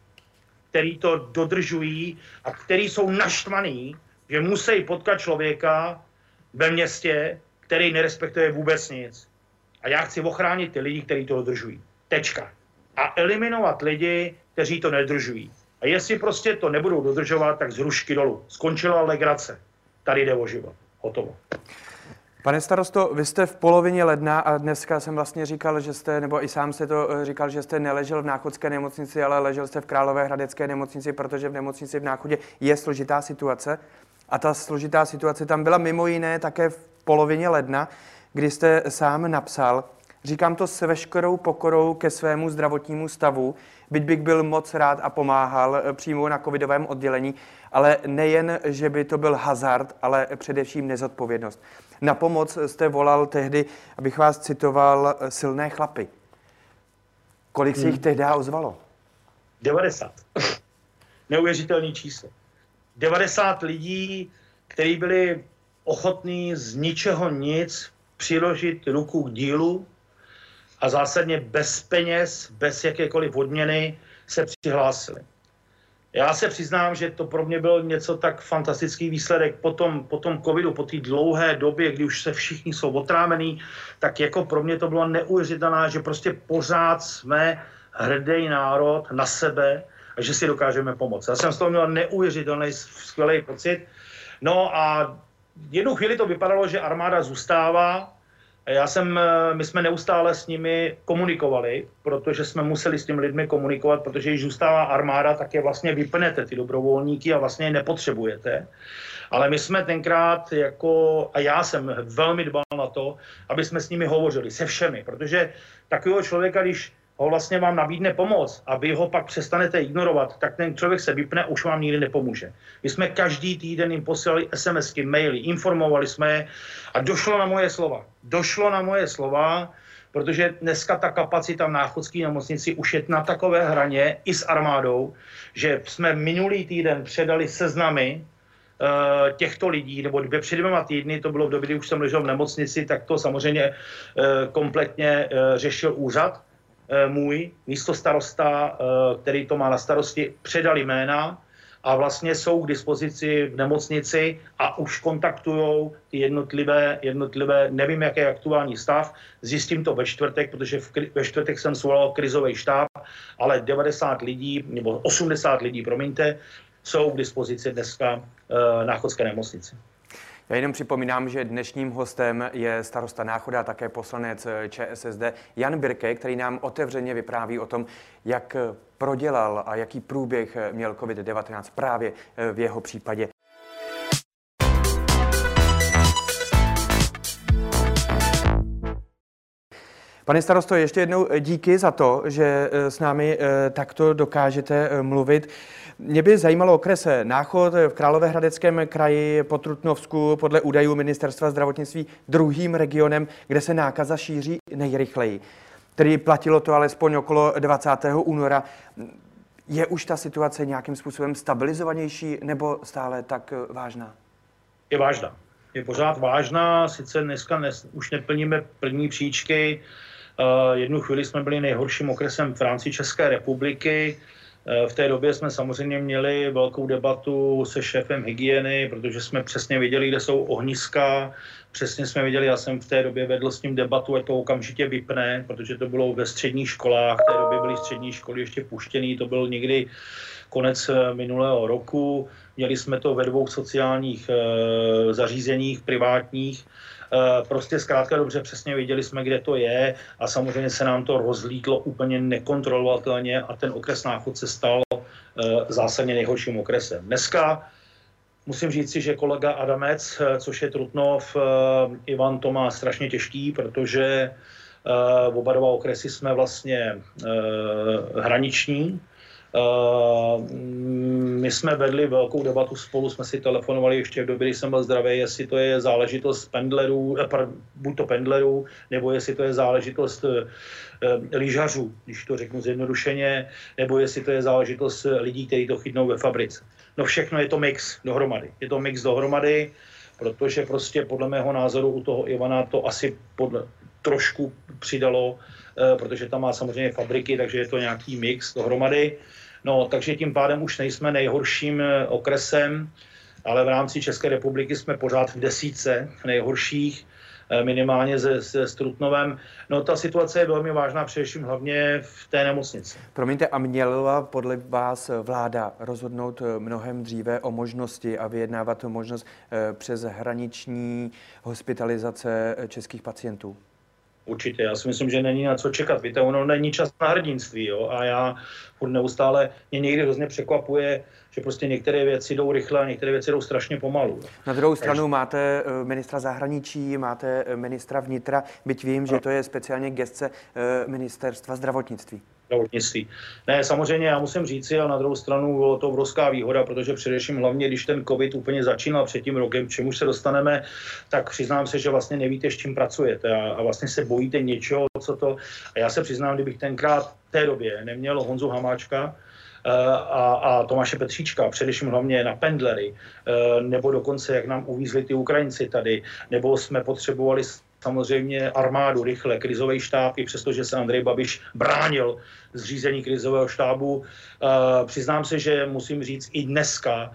kteří to dodržují a kteří jsou naštvaní, že musí potkat člověka ve městě, který nerespektuje vůbec nic. A já chci ochránit ty lidi, kteří to dodržují. Tečka. A eliminovat lidi, kteří to nedržují. A jestli prostě to nebudou dodržovat, tak z hrušky dolů. Skončila legrace. Tady jde o život. Hotovo. Pane starosto, vy jste v polovině ledna a dneska jsem vlastně říkal, že jste, nebo i sám jste to eh, říkal, že jste neležel v Náchodské nemocnici, ale ležel jste v Královéhradecké nemocnici, protože v nemocnici v Náchodě je složitá situace. A ta složitá situace tam byla mimo jiné také v polovině ledna, kdy jste sám napsal, Říkám to s veškerou pokorou ke svému zdravotnímu stavu, byť bych byl moc rád a pomáhal eh, přímo na covidovém oddělení, ale nejen, že by to byl hazard, ale především nezodpovědnost. Na pomoc jste volal tehdy, abych vás citoval, eh, silné chlapy. Kolik se jich hmm. tehdy ozvalo? 90. Neuvěřitelný číslo. 90 lidí, kteří byli ochotní z ničeho nic přiložit ruku k dílu a zásadně bez peněz, bez jakékoliv odměny se přihlásili. Já se přiznám, že to pro mě byl něco tak fantastický výsledek po tom, po tom covidu, po té dlouhé době, kdy už se všichni jsou otrámení, tak jako pro mě to bylo neuvěřitelné, že prostě pořád jsme hrdý národ na sebe a že si dokážeme pomoct. Já jsem z toho měl neuvěřitelný, skvělý pocit. No a jednu chvíli to vypadalo, že armáda zůstává. Já jsem, eh, my jsme neustále s nimi komunikovali, protože jsme museli s těmi lidmi komunikovat, protože když zůstává armáda, tak je vlastně vypnete ty dobrovolníky a vlastně je nepotřebujete. Ale my jsme tenkrát jako, a já jsem velmi dbal na to, aby jsme s nimi hovořili, se všemi, protože takového člověka, když ho vlastně vám nabídne pomoc a vy ho pak přestanete ignorovat, tak ten člověk se vypne už vám nikdy nepomůže. My jsme každý týden jim posílali SMSky, maily, informovali jsme je a došlo na moje slova. Došlo na moje slova, protože dneska ta kapacita v náchodské nemocnici už je na takové hraně i s armádou, že jsme minulý týden předali seznamy uh, těchto lidí, nebo dvě před dvěma týdny, to bylo v době, kdy už jsem ležel v nemocnici, tak to samozřejmě uh, kompletně uh, řešil úřad, Eh, můj místo starosta, eh, který to má na starosti, předal jména a vlastně jsou k dispozici v nemocnici a už kontaktují ty jednotlivé, jednotlivé, nevím, jaký je aktuální stav, zjistím to ve čtvrtek, protože v, ve čtvrtek jsem svolal krizový štáb, ale 90 lidí, nebo 80 lidí, promiňte, jsou k dispozici dneska eh, na Chodské nemocnici. Já jenom připomínám, že dnešním hostem je starosta Náchoda a také poslanec ČSSD Jan Birke, který nám otevřeně vypráví o tom, jak prodělal a jaký průběh měl COVID-19 právě v jeho případě. Pane starosto, ještě jednou díky za to, že s námi eh, takto dokážete eh, mluvit. Mě by zajímalo okres Náchod v Královéhradeckém kraji po Trutnovsku podle údajů Ministerstva zdravotnictví druhým regionem, kde se nákaza šíří nejrychleji. Tedy platilo to alespoň okolo 20. února. Je už ta situace nějakým způsobem stabilizovanější nebo stále tak vážná? Je vážná. Je pořád vážná, sice dneska nes, už neplníme plní příčky. Uh, jednu chvíli jsme byli nejhorším okresem v rámci České republiky. Eh, v té době jsme samozřejmě měli velkou debatu se šéfem hygieny, protože jsme přesně věděli, kde jsou ohniska, přesně jsme věděli, já jsem v té době vedl s ním debatu, ať to okamžitě vypne, protože to bylo ve středních školách, v té době byly střední školy ještě puštěný, to byl někdy konec eh, minulého roku. Měli jsme to ve dvou sociálních e, zařízeních privátních, Eh, prostě zkrátka dobře přesně věděli jsme, kde to je a samozřejmě se nám to rozlítlo úplně nekontrolovatelně a ten okres Náchod se stal eh, zásadně nejhorším okresem. Dneska musím říct si, že kolega Adamec, což je Trutnov, Ivan to má strašně těžký, protože oba dva okresy jsme vlastně hraniční, my jsme vedli velkou debatu spolu, jsme si telefonovali ještě v době, kdy jsem byl zdravý, jestli to je záležitost pendlerů, eh, buď to pendlerů, nebo jestli to je záležitost eh, lyžařů, když to řeknu zjednodušeně, nebo jestli to je záležitost lidí, kteří to chytnou ve fabrice. No všechno je to mix dohromady. Je to mix dohromady, protože prostě podle mého názoru u toho Ivana to asi podle, trošku přidalo, eh, protože tam má samozřejmě fabriky, takže je to nějaký mix dohromady. No, takže tím pádem už nejsme nejhorším eh, okresem, ale v rámci České republiky jsme pořád v desíce nejhorších, eh, minimálně se, se Strutnovem. No ta situace je velmi vážná, především hlavně v té nemocnici. Promiňte, a měla podle vás vláda rozhodnout eh, mnohem dříve o možnosti a vyjednávat možnost přes hraniční hospitalizace českých pacientů? Určitě, já si myslím, že není na co čekat. Víte, ono není čas na hrdinství, jo, a já furt neustále, mě někdy hrozně překvapuje, že prostě některé věci jdou rychle a některé věci jdou strašně pomalu. Na druhou stranu Takže... máte eh, ministra zahraničí, máte eh, ministra vnitra, byť vím, že to je speciálně gestce eh, ministerstva zdravotnictví zdravotnictví. Ne, samozřejmě já musím říci, a na druhou stranu bylo to obrovská výhoda, protože především hlavně, když ten COVID úplně začínal před tím rokem, k čemu se dostaneme, tak přiznám se, že vlastně nevíte, s čím pracujete a, a vlastně se bojíte něčeho, co to... A já se přiznám, kdybych tenkrát v té době neměl Honzu Hamáčka, eh, a, a Tomáše Petříčka, především hlavně na pendlery, eh, nebo dokonce, jak nám uvízli ty Ukrajinci tady, nebo jsme potřebovali samozřejmě armádu rychle, krizový štáb, i přestože se Andrej Babiš bránil zřízení krizového štábu. Uh, přiznám se, že musím říct, i dneska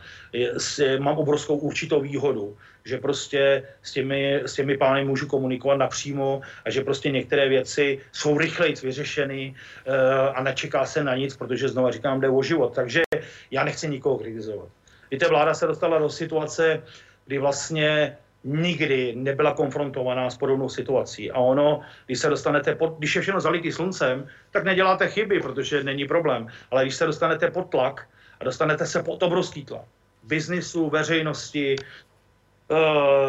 mám obrovskou určitou výhodu, že prostě s těmi, s těmi pány můžu komunikovat napřímo a že prostě některé věci jsou rychleji vyřešeny uh, a nečeká se na nic, protože znova říkám, jde o život. Takže já nechci nikoho kritizovat. Víte, vláda se dostala do situace, kdy vlastně nikdy nebyla konfrontovaná s podobnou situací. A ono, když se dostanete pod, když je všechno zalitý sluncem, tak neděláte chyby, protože není problém. Ale když se dostanete pod tlak a dostanete se pod obrovský tlak biznisu, veřejnosti, eh,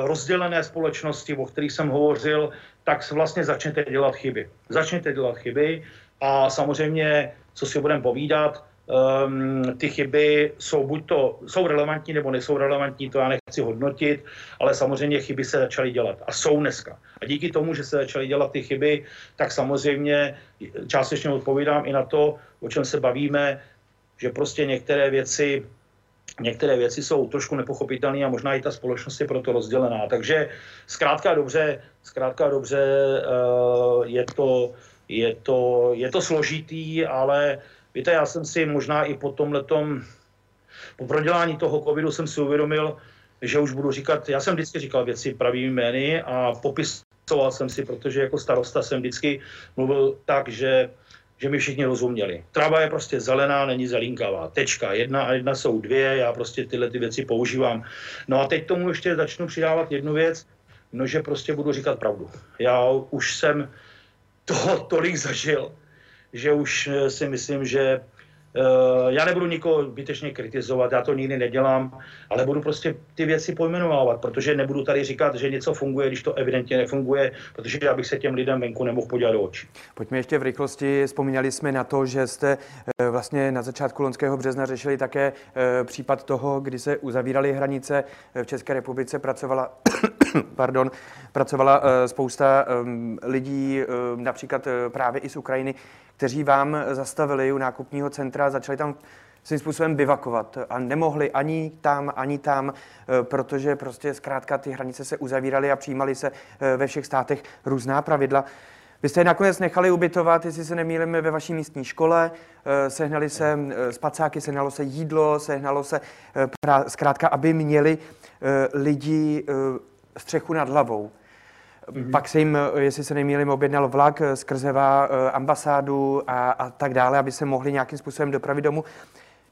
rozdělené společnosti, o kterých jsem hovořil, tak vlastně začnete dělat chyby. Začnete dělat chyby a samozřejmě, co si budeme povídat, um, ty chyby jsou buď to jsou relevantní nebo nejsou relevantní, to já nechci hodnotit, ale samozřejmě chyby se začaly dělat a jsou dneska. A díky tomu, že se začaly dělat ty chyby, tak samozřejmě částečně odpovídám i na to, o čem se bavíme, že prostě některé věci některé věci jsou trošku nepochopitelné a možná i ta společnost je proto rozdělená. Takže zkrátka dobře, zkrátka dobře uh, je, to, je, to, je to složitý, ale Víte, já jsem si možná i po tom letom, po prodělání toho covidu jsem si uvědomil, že už budu říkat, já jsem vždycky říkal věci pravými jmény a popisoval jsem si, protože jako starosta jsem vždycky mluvil tak, že, že mi všichni rozuměli. Tráva je prostě zelená, není zelínkavá. Tečka. Jedna a jedna jsou dvě, já prostě tyhle ty věci používám. No a teď tomu ještě začnu přidávat jednu věc, no že prostě budu říkat pravdu. Já už jsem toho tolik zažil, že už eh, si myslím, že já nebudu nikoho zbytečně kritizovat, já to nikdy nedělám, ale budu prostě ty věci pojmenovávat, protože nebudu tady říkat, že něco funguje, když to evidentně nefunguje, protože já bych se těm lidem venku nemohl podívat do očí. Pojďme ještě v rychlosti. Vzpomínali jsme na to, že jste uh, vlastně na začátku loňského března řešili také uh, případ toho, kdy se uzavíraly hranice. V České republice pracovala, pardon, pracovala spousta um, lidí, například právě i z Ukrajiny, kteří vám zastavili u nákupního centra, začali tam svým způsobem bivakovat a nemohli ani tam, ani tam, eh, protože prostě zkrátka ty hranice se uzavíraly a přijímaly se eh, ve všech státech různá pravidla. Vy jste je nakonec nechali ubytovat, jestli se nemýlíme, ve vaší místní škole, eh, sehnali se spacáky, sehnalo se jídlo, sehnalo se zkrátka, aby měli lidi střechu nad hlavou. Mm-hmm. Pak se jim, jestli se nemýlím, objednal vlak skrze eh, ambasádu a, a tak dále, aby se mohli nějakým způsobem dopravit domů.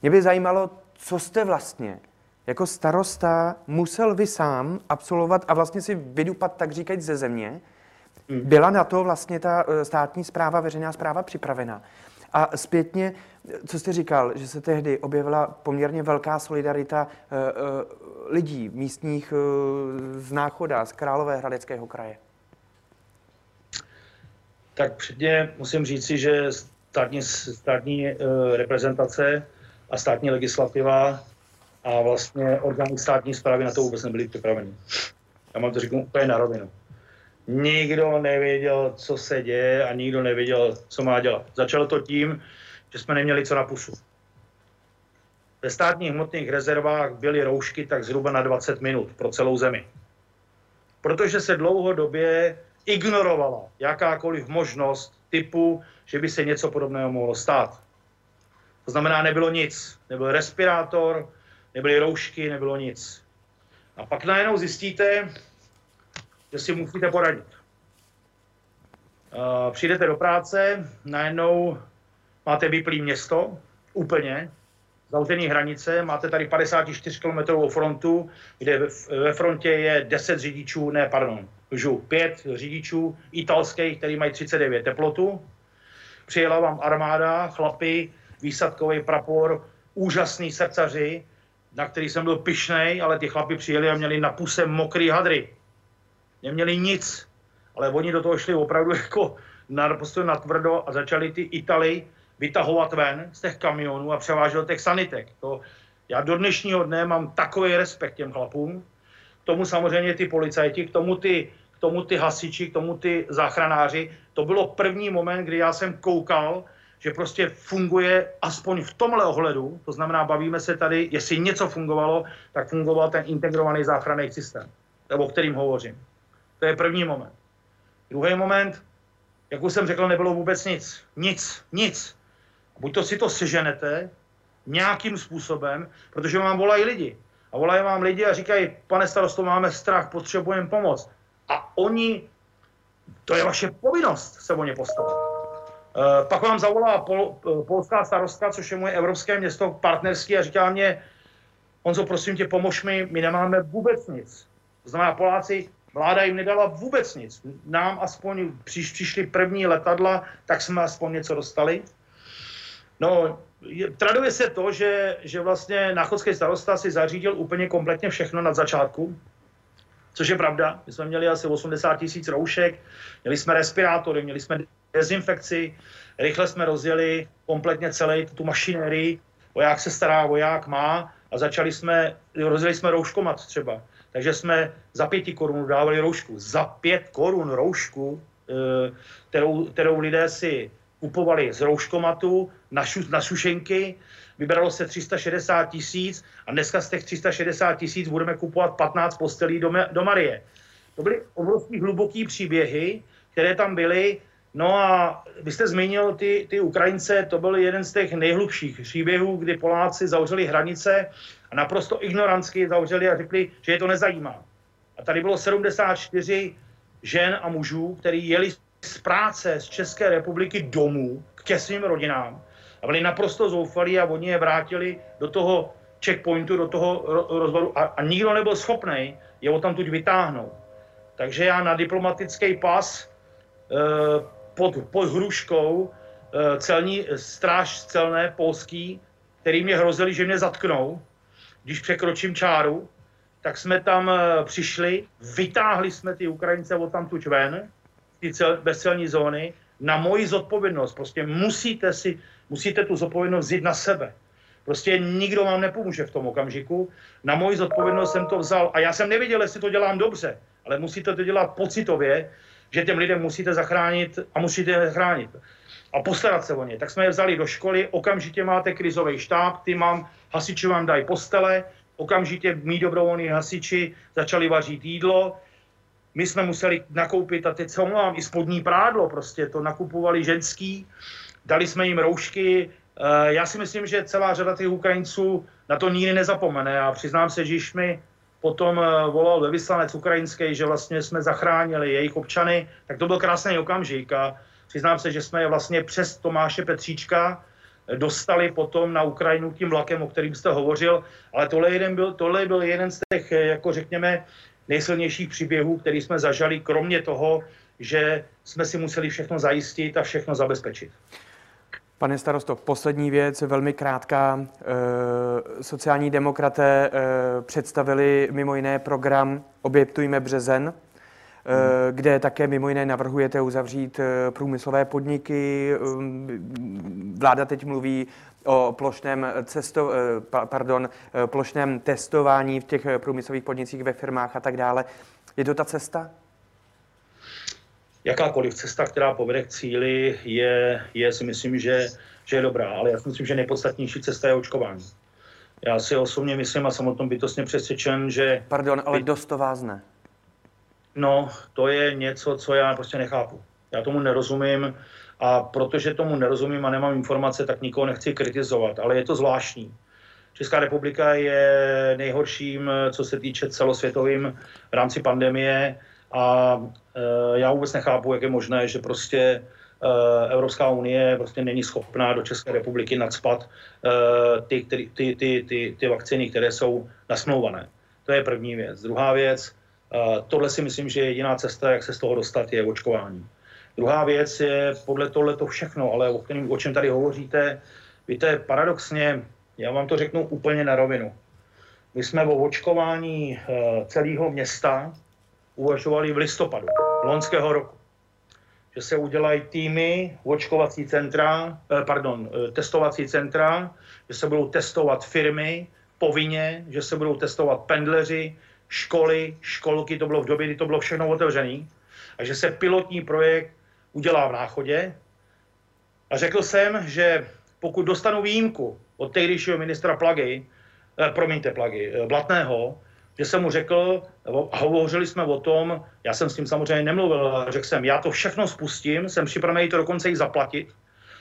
Mě by zajímalo, co jste vlastně jako starosta musel vy sám absolvovat a vlastně si vydupat, tak říkajíc, ze země. Mm. Byla na to vlastně ta eh, státní zpráva, veřejná zpráva připravena. A zpětně, co jste říkal, že se tehdy objevila poměrně velká solidarita uh, lidí místních uh, z Náchoda, z Královéhradeckého kraje? Tak předně musím říci, že státní, státní reprezentace a státní legislativa a vlastně orgány státní zprávy na to vůbec nebyly připraveny. Já mám to říkám úplně na rovinu. Nikdo nevěděl, co se děje a nikdo nevěděl, co má dělat. Začalo to tím, že jsme neměli co na pusu. Ve státních hmotných rezervách byly roušky tak zhruba na 20 minut pro celou zemi. Protože se dlouhodobě ignorovala jakákoliv možnost typu, že by se něco podobného mohlo stát. To znamená, nebylo nic. Nebyl respirátor, nebyly roušky, nebylo nic. A pak najednou zjistíte, že si musíte poradit. Uh, přijdete do práce, najednou máte vyplý město, úplně, zavřený hranice, máte tady 54 km frontu, kde ve frontě je 10 řidičů, ne, pardon, žu, 5 řidičů italských, který mají 39 teplotu. Přijela vám armáda, chlapy, výsadkový prapor, úžasný srdcaři, na který jsem byl pišnej, ale ty chlapi přijeli a měli na puse mokrý hadry. Neměli nic, ale oni do toho šli opravdu jako naprosto natvrdo a začali ty Italy vytahovat ven z těch kamionů a převážel těch sanitek. To, já do dnešního dne mám takový respekt těm chlapům, k tomu samozřejmě ty policajti, k tomu ty, k tomu ty hasiči, k tomu ty záchranáři. To bylo první moment, kdy já jsem koukal, že prostě funguje aspoň v tomhle ohledu, to znamená, bavíme se tady, jestli něco fungovalo, tak fungoval ten integrovaný záchranný systém, o kterým hovořím. To je první moment. Druhý moment, jak už jsem řekl, nebylo vůbec nic. Nic, nic. Buď to si to seženete nějakým způsobem, protože vám volají lidi. A volají vám lidi a říkají, pane starosto, máme strach, potřebujeme pomoc. A oni, to je vaše povinnost se o ně postavit. E, pak vám zavolá pol, eh, polská starostka, což je moje evropské město partnerský a říká mě, Honzo, prosím tě, pomož mi, my nemáme vůbec nic. To znamená, Poláci, vláda jim nedala vůbec nic. Nám aspoň, když přišly první letadla, tak jsme aspoň něco dostali. No, je, traduje se to, že, že vlastně náchodský starosta si zařídil úplně kompletně všechno na začátku, což je pravda. My jsme měli asi 80 tisíc roušek, měli jsme respirátory, měli jsme dezinfekci, rychle jsme rozjeli kompletně celý tu mašinérii, voják se stará, voják má a začali jsme, rozjeli jsme rouškomat třeba. Takže jsme za pěti korun dávali roušku. Za pět korun roušku, eh, kterou, kterou lidé si kupovali z rouškomatu na, šu, na šušenky, vybralo se 360 tisíc a dneska z těch 360 tisíc budeme kupovat 15 postelí do, do Marie. To byly obrovský hluboký příběhy, které tam byly. No a vy jste zmínil ty, ty Ukrajince, to byl jeden z těch nejhlubších příběhů, kdy Poláci zavřeli hranice a naprosto ignorantsky zavřeli a řekli, že je to nezajímá. A tady bylo 74 žen a mužů, kteří jeli z práce z České republiky domů ke svým rodinám a byli naprosto zoufalí a oni je vrátili do toho checkpointu, do toho rozvodu a, a nikdo nebyl schopný je o tam tuď vytáhnout. Takže já na diplomatický pas eh, pod, pod hruškou eh, celní stráž celné polský, který mě hrozili, že mě zatknou, když překročím čáru, tak jsme tam eh, přišli, vytáhli jsme ty Ukrajince od tam tuď ven, ty cel, bezcelní zóny na moji zodpovědnost. Prostě musíte si, musíte tu zodpovědnost vzít na sebe. Prostě nikdo vám nepomůže v tom okamžiku. Na moji zodpovědnost jsem to vzal a já jsem nevěděl, jestli to dělám dobře, ale musíte to dělat pocitově, že těm lidem musíte zachránit a musíte je zachránit a postarat se o ně. Tak jsme je vzali do školy, okamžitě máte krizový štáb, ty mám, hasiči vám dají postele, okamžitě mý dobrovolní hasiči začali vařit jídlo, my jsme museli nakoupit, a teď se omlouvám, i spodní prádlo, prostě to nakupovali ženský, dali jsme jim roušky. Eh, já si myslím, že celá řada těch Ukrajinců na to nikdy nezapomene a přiznám se, že mi potom eh, volal ve vyslanec ukrajinský, že vlastně jsme zachránili jejich občany, tak to byl krásný okamžik a přiznám se, že jsme je vlastně přes Tomáše Petříčka dostali potom na Ukrajinu tím vlakem, o kterým jste hovořil, ale tohle, jeden byl, tohle byl jeden z těch, jako řekněme, nejsilnějších příběhů, který jsme zažali, kromě toho, že jsme si museli všechno zajistit a všechno zabezpečit. Pane starosto, poslední věc, velmi krátká. E, sociální demokraté e, představili mimo jiné program Obětujme březen, kde také mimo jiné navrhujete uzavřít průmyslové podniky. Vláda teď mluví o plošném, cesto, eh, pardon, eh, plošném testování v těch eh, průmyslových podnicích ve firmách a tak dále. Je to ta cesta? Jakákoliv cesta, která povede k cíli, je, je si myslím, že, že je dobrá, ale já si myslím, že nejpodstatnější cesta je očkování. Já si osobně myslím a jsem o tom bytostně přesvědčen, že... Pardon, ale dost to vás ne. No, to je něco, co já prostě nechápu. Já tomu nerozumím. A protože tomu nerozumím a nemám informace, tak nikoho nechci kritizovat, ale je to zvláštní. Česká republika je nejhorším, co se týče celosvětovým v rámci pandemie a e, já vůbec nechápu, jak je možné, že prostě Evropská unie prostě není schopná do České republiky nadspat ty, ty, ty, ty, ty, ty vakcíny, které jsou nasmlouvané. To je první věc. Druhá věc, tohle si myslím, že jediná cesta, jak se z toho dostat, je očkování. Druhá věc je podle tohle to všechno, ale o, kterým, o čem tady hovoříte, víte, paradoxně, já vám to řeknu úplně na rovinu. My jsme o očkování eh, celého města uvažovali v listopadu loňského roku. Že se udělají týmy, očkovací centra, eh, pardon, eh, testovací centra, že se budou testovat firmy povinně, že se budou testovat pendleři, školy, školky, to bylo v době, kdy to bylo všechno otevřené, a že se pilotní projekt udělá v náchodě. A řekl jsem, že pokud dostanu výjimku od tehdejšího ministra Plagy, eh, promiňte Plagy, eh, Blatného, že jsem mu řekl, a hovořili jsme o tom, já jsem s tím samozřejmě nemluvil, řekl jsem, já to všechno spustím, jsem připravený to dokonce i zaplatit,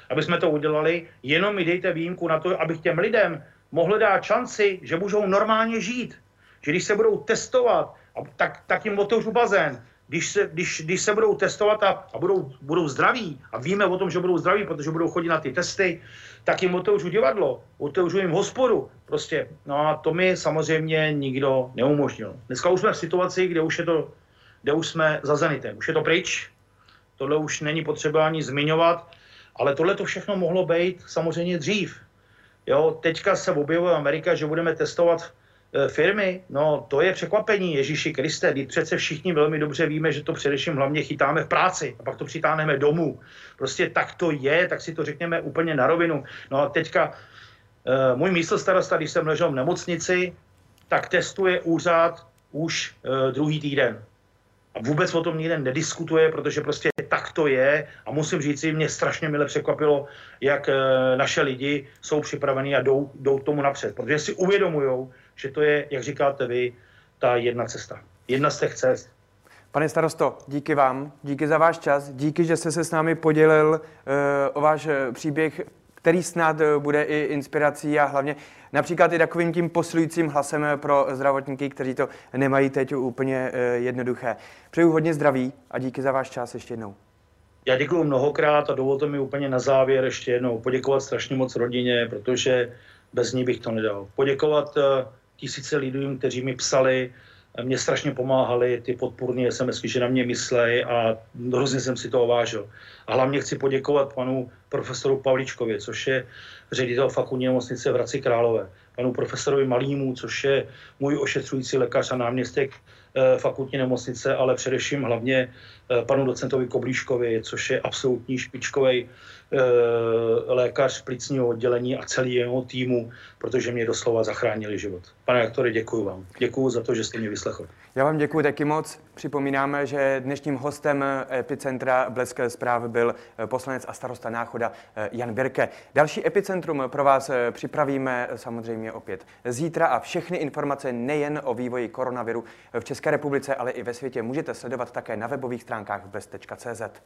aby jsme to udělali, jenom mi dejte výjimku na to, abych těm lidem mohl dát šanci, že můžou normálně žít. Že když se budou testovat, tak, tak jim otevřu bazén, když se, když, když se budou testovat a, a budou, budou zdraví, a víme o tom, že budou zdraví, protože budou chodit na ty testy, tak jim otevřu divadlo, otevřu jim hospodu. Prostě, no a to mi samozřejmě nikdo neumožnil. Dneska už jsme v situaci, kde už je to, kde už jsme za Zenitem. Už je to pryč, tohle už není potřeba ani zmiňovat, ale tohle to všechno mohlo být samozřejmě dřív. Jo, teďka se objevuje Amerika, že budeme testovat firmy, no to je překvapení, Ježíši Kriste, když přece všichni velmi dobře víme, že to především hlavně chytáme v práci a pak to přitáhneme domů. Prostě tak to je, tak si to řekněme úplně na rovinu. No a teďka e, můj místo starosta, když jsem ležel v nemocnici, tak testuje úřad už e, druhý týden. A vůbec o tom nikde nediskutuje, protože prostě tak to je. A musím říct mě strašně mile překvapilo, jak naše lidi jsou připraveni a jdou, jdou tomu napřed. Protože si uvědomují, že to je, jak říkáte vy, ta jedna cesta. Jedna z těch cest. Pane starosto, díky vám, díky za váš čas, díky, že jste se s námi podělil uh, o váš eh, příběh, který snad eh, bude i inspirací a hlavně například i takovým tím posilujícím hlasem pro zdravotníky, kteří to nemají teď úplně uh, jednoduché. Přeju hodně zdraví a díky za váš čas ještě jednou. Já děkuji mnohokrát a dovolte mi úplně na závěr ještě jednou poděkovat strašně moc rodině, protože bez ní bych to nedal. Poděkovat tisíce lidí, kteří mi psali, mě strašně pomáhali ty podpůrné SMS, že na mě myslej a hrozně jsem si to ovážil. A hlavně chci poděkovat panu profesoru Pavličkovi, což je ředitel fakultní nemocnice v Hradci Králové, panu profesorovi Malýmu, což je můj ošetřující lékař a náměstek eh, fakultní nemocnice, ale především hlavně panu docentovi Koblíškovi, což je absolutní špičkový Eh, lékař plicního oddělení a celý jeho týmu, protože mě doslova zachránili život. Pane aktore, děkuji vám. Děkuji za to, že jste mě vyslechl. Já vám děkuji taky moc. Připomínáme, že dnešním hostem Epicentra Blesk zpráv byl poslanec a starosta Náchoda eh, Jan Birke. Další Epicentrum pro vás eh, připravíme samozřejmě opět zítra a všechny informace nejen o vývoji koronaviru v České republice, ale i ve světě můžete sledovat také na webových stránkách blesk.cz.